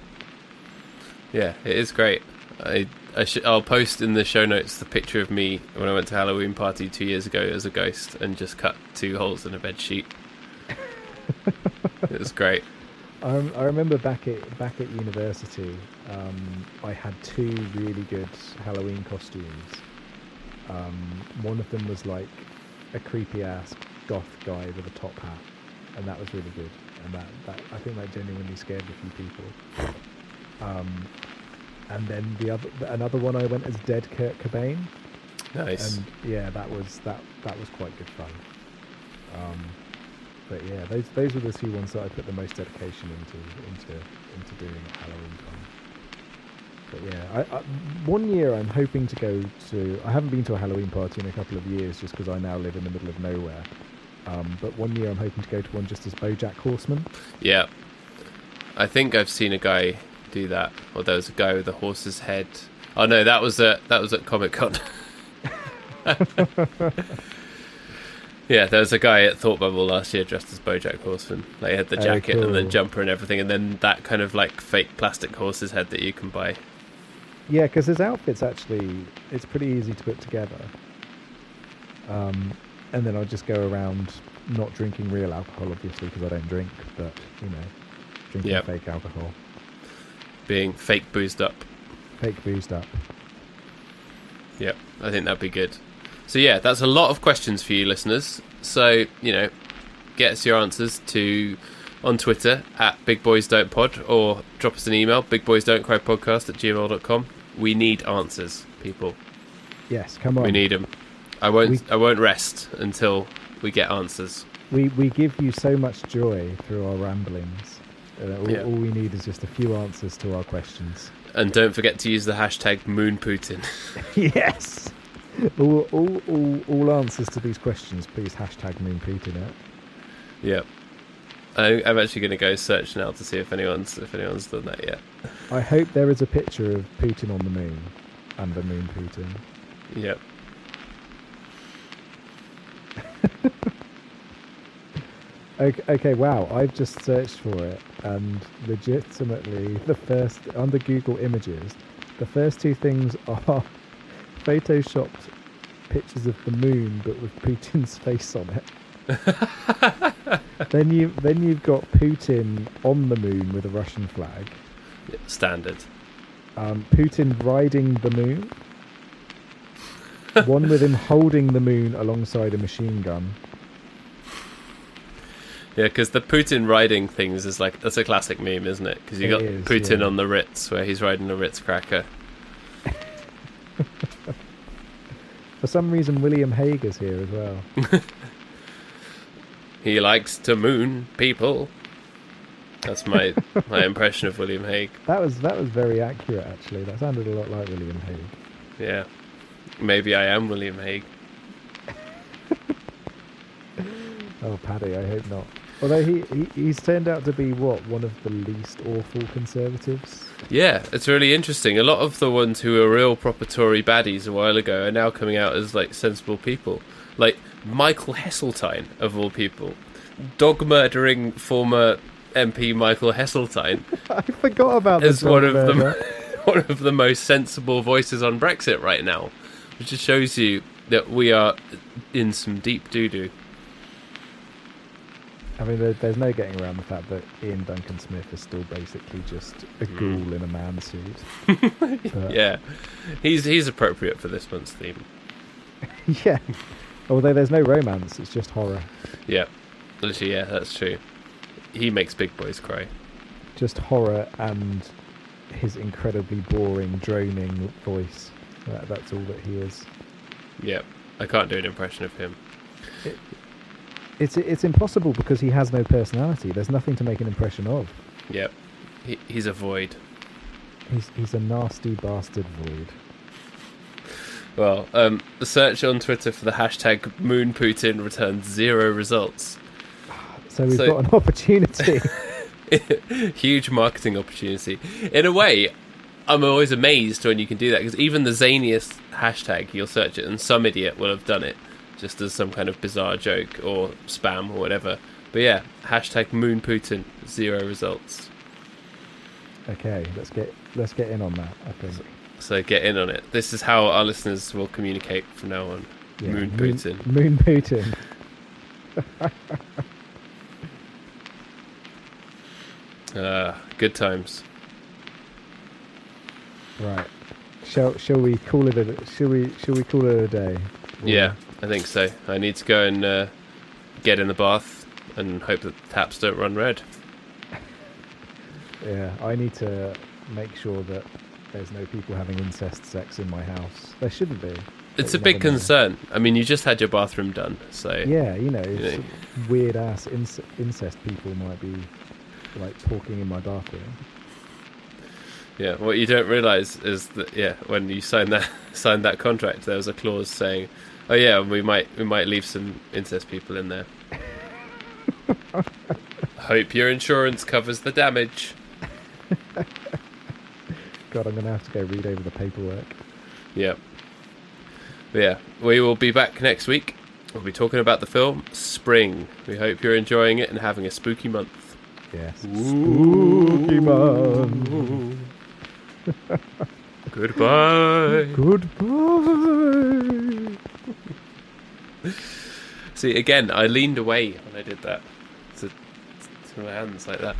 Yeah, it is great. I, I sh- I'll post in the show notes the picture of me when I went to Halloween party two years ago as a ghost and just cut two holes in a bed sheet. It was great. I, I remember back at back at university, um, I had two really good Halloween costumes. Um, one of them was like a creepy ass goth guy with a top hat, and that was really good. And that, that I think that genuinely scared a few people. Um, and then the other another one I went as Dead Kurt Cobain, Nice. and yeah, that was that that was quite good fun. Um, but yeah, those those were the two ones that I put the most dedication into into into doing at Halloween time. But yeah, I, I, one year I'm hoping to go to. I haven't been to a Halloween party in a couple of years, just because I now live in the middle of nowhere. Um, but one year I'm hoping to go to one just as BoJack Horseman. Yeah. I think I've seen a guy do that. Or there was a guy with a horse's head. Oh no, that was at that was at Comic Con. <laughs> <laughs> yeah, there was a guy at Thought Bubble last year dressed as BoJack Horseman. Like he had the Oh, jacket and the jumper and everything, and then that kind of like fake plastic horse's head that you can buy. Yeah, because his outfit's actually it's pretty easy to put together. Um, and then I'll just go around not drinking real alcohol, obviously, because I don't drink, but you know, drinking Yep. fake alcohol, Being fake boozed up. fake boozed up. Yep, I think that'd be good. So yeah, that's a lot of questions for you listeners. So, you know, get us your answers to on Twitter at Big Boys Don't Pod or drop us an email, Big Boys Don't Cry Podcast at gmail.com. We need answers, people. Yes, come on. We need them. I won't We- I won't rest until we get answers. we we give you so much joy through our ramblings. Uh, all, Yeah. all we need is just a few answers to our questions. And don't forget to use the hashtag Moon Putin. <laughs> yes. All, all, all, all answers to these questions, please hashtag Moon Putin it. yep. I, I'm actually going to go search now to see if anyone's if anyone's done that yet. I hope there is a picture of Putin on the moon and a Moon Putin. Yep. <laughs> Okay, okay, wow. I've just searched for it, and legitimately, the first under Google Images, the first two things <laughs> are photoshopped pictures of the moon, but with Putin's <laughs> face on it. then you then you've got Putin on the moon with a Russian flag. Standard. Um, Putin riding the moon. <laughs> One with him holding the moon alongside a machine gun. Yeah, because the Putin riding things is like that's a classic meme, isn't it? Because you It got is, Putin yeah. on the Ritz where he's riding a Ritz cracker. <laughs> For some reason, William Hague is here as well. <laughs> He likes to moon people. That's my my <laughs> impression of William Hague. That was that was very accurate, actually. That sounded a lot like William Hague. Yeah, maybe I am William Hague. Oh, Paddy, I hope not. Although he, he he's turned out to be what one of the least awful conservatives. Yeah, it's really interesting. A lot of the ones who were real proper Tory baddies a while ago are now coming out as like sensible people. Like Michael Heseltine, of all people. Dog murdering former MP Michael Heseltine <laughs> I forgot about the one of the <laughs> one of the most sensible voices on Brexit right now. Which just shows you that we are in some deep doo doo. I mean, there, there's no getting around the fact that Iain Duncan Smith is still basically just a Mm. ghoul in a man suit. <laughs> Yeah. He's he's appropriate for this month's theme. <laughs> yeah. Although there's no romance, it's just horror. Yeah. Literally, yeah, that's true. He makes big boys cry. Just horror and his incredibly boring, droning voice. That, that's all that he is. Yeah. I can't do an impression of him. It's it's impossible because he has no personality. There's nothing to make an impression of. Yep. He, he's a void. He's he's a nasty bastard void. Well, um, the search on Twitter for the hashtag Moon Putin returns zero results. So we've So- got an <laughs> opportunity. <laughs> Huge marketing opportunity. In a way, I'm always amazed when you can do that because even the zaniest hashtag, you'll search it and some idiot will have done it just as some kind of bizarre joke or spam or whatever. But yeah, hashtag Moon Putin, zero results. okay, let's get let's get in on that. I think. So get in on it. This is how our listeners will communicate from now on. Yeah, Moon Putin. Moon Putin. <laughs> Uh, good times. Right. Shall shall we call it a shall we shall we call it a day? Or- Yeah, I think so. I need to go and uh, get in the bath and hope that the taps don't run red. Yeah. I need to make sure that there's no people having incest sex in my house. There shouldn't be. It's a big never know. concern. I mean, you just had your bathroom done, so Yeah, you know, know. weird ass inc- incest people might be like talking in my bathroom. yeah. What you don't realise is that yeah, when you signed that <laughs> signed that contract, there was a clause saying, "Oh yeah, we might we might leave some incest people in there." <laughs> Hope your insurance covers the damage. God, I'm gonna have to go read over the paperwork. Yeah. But yeah, we will be back next week. We'll be talking about the film Spring. We hope you're enjoying it and having a spooky month. Yes. Spooky month. <laughs> Goodbye. Goodbye. <laughs> See, again, I leaned away when I did that. To, to my hands like that.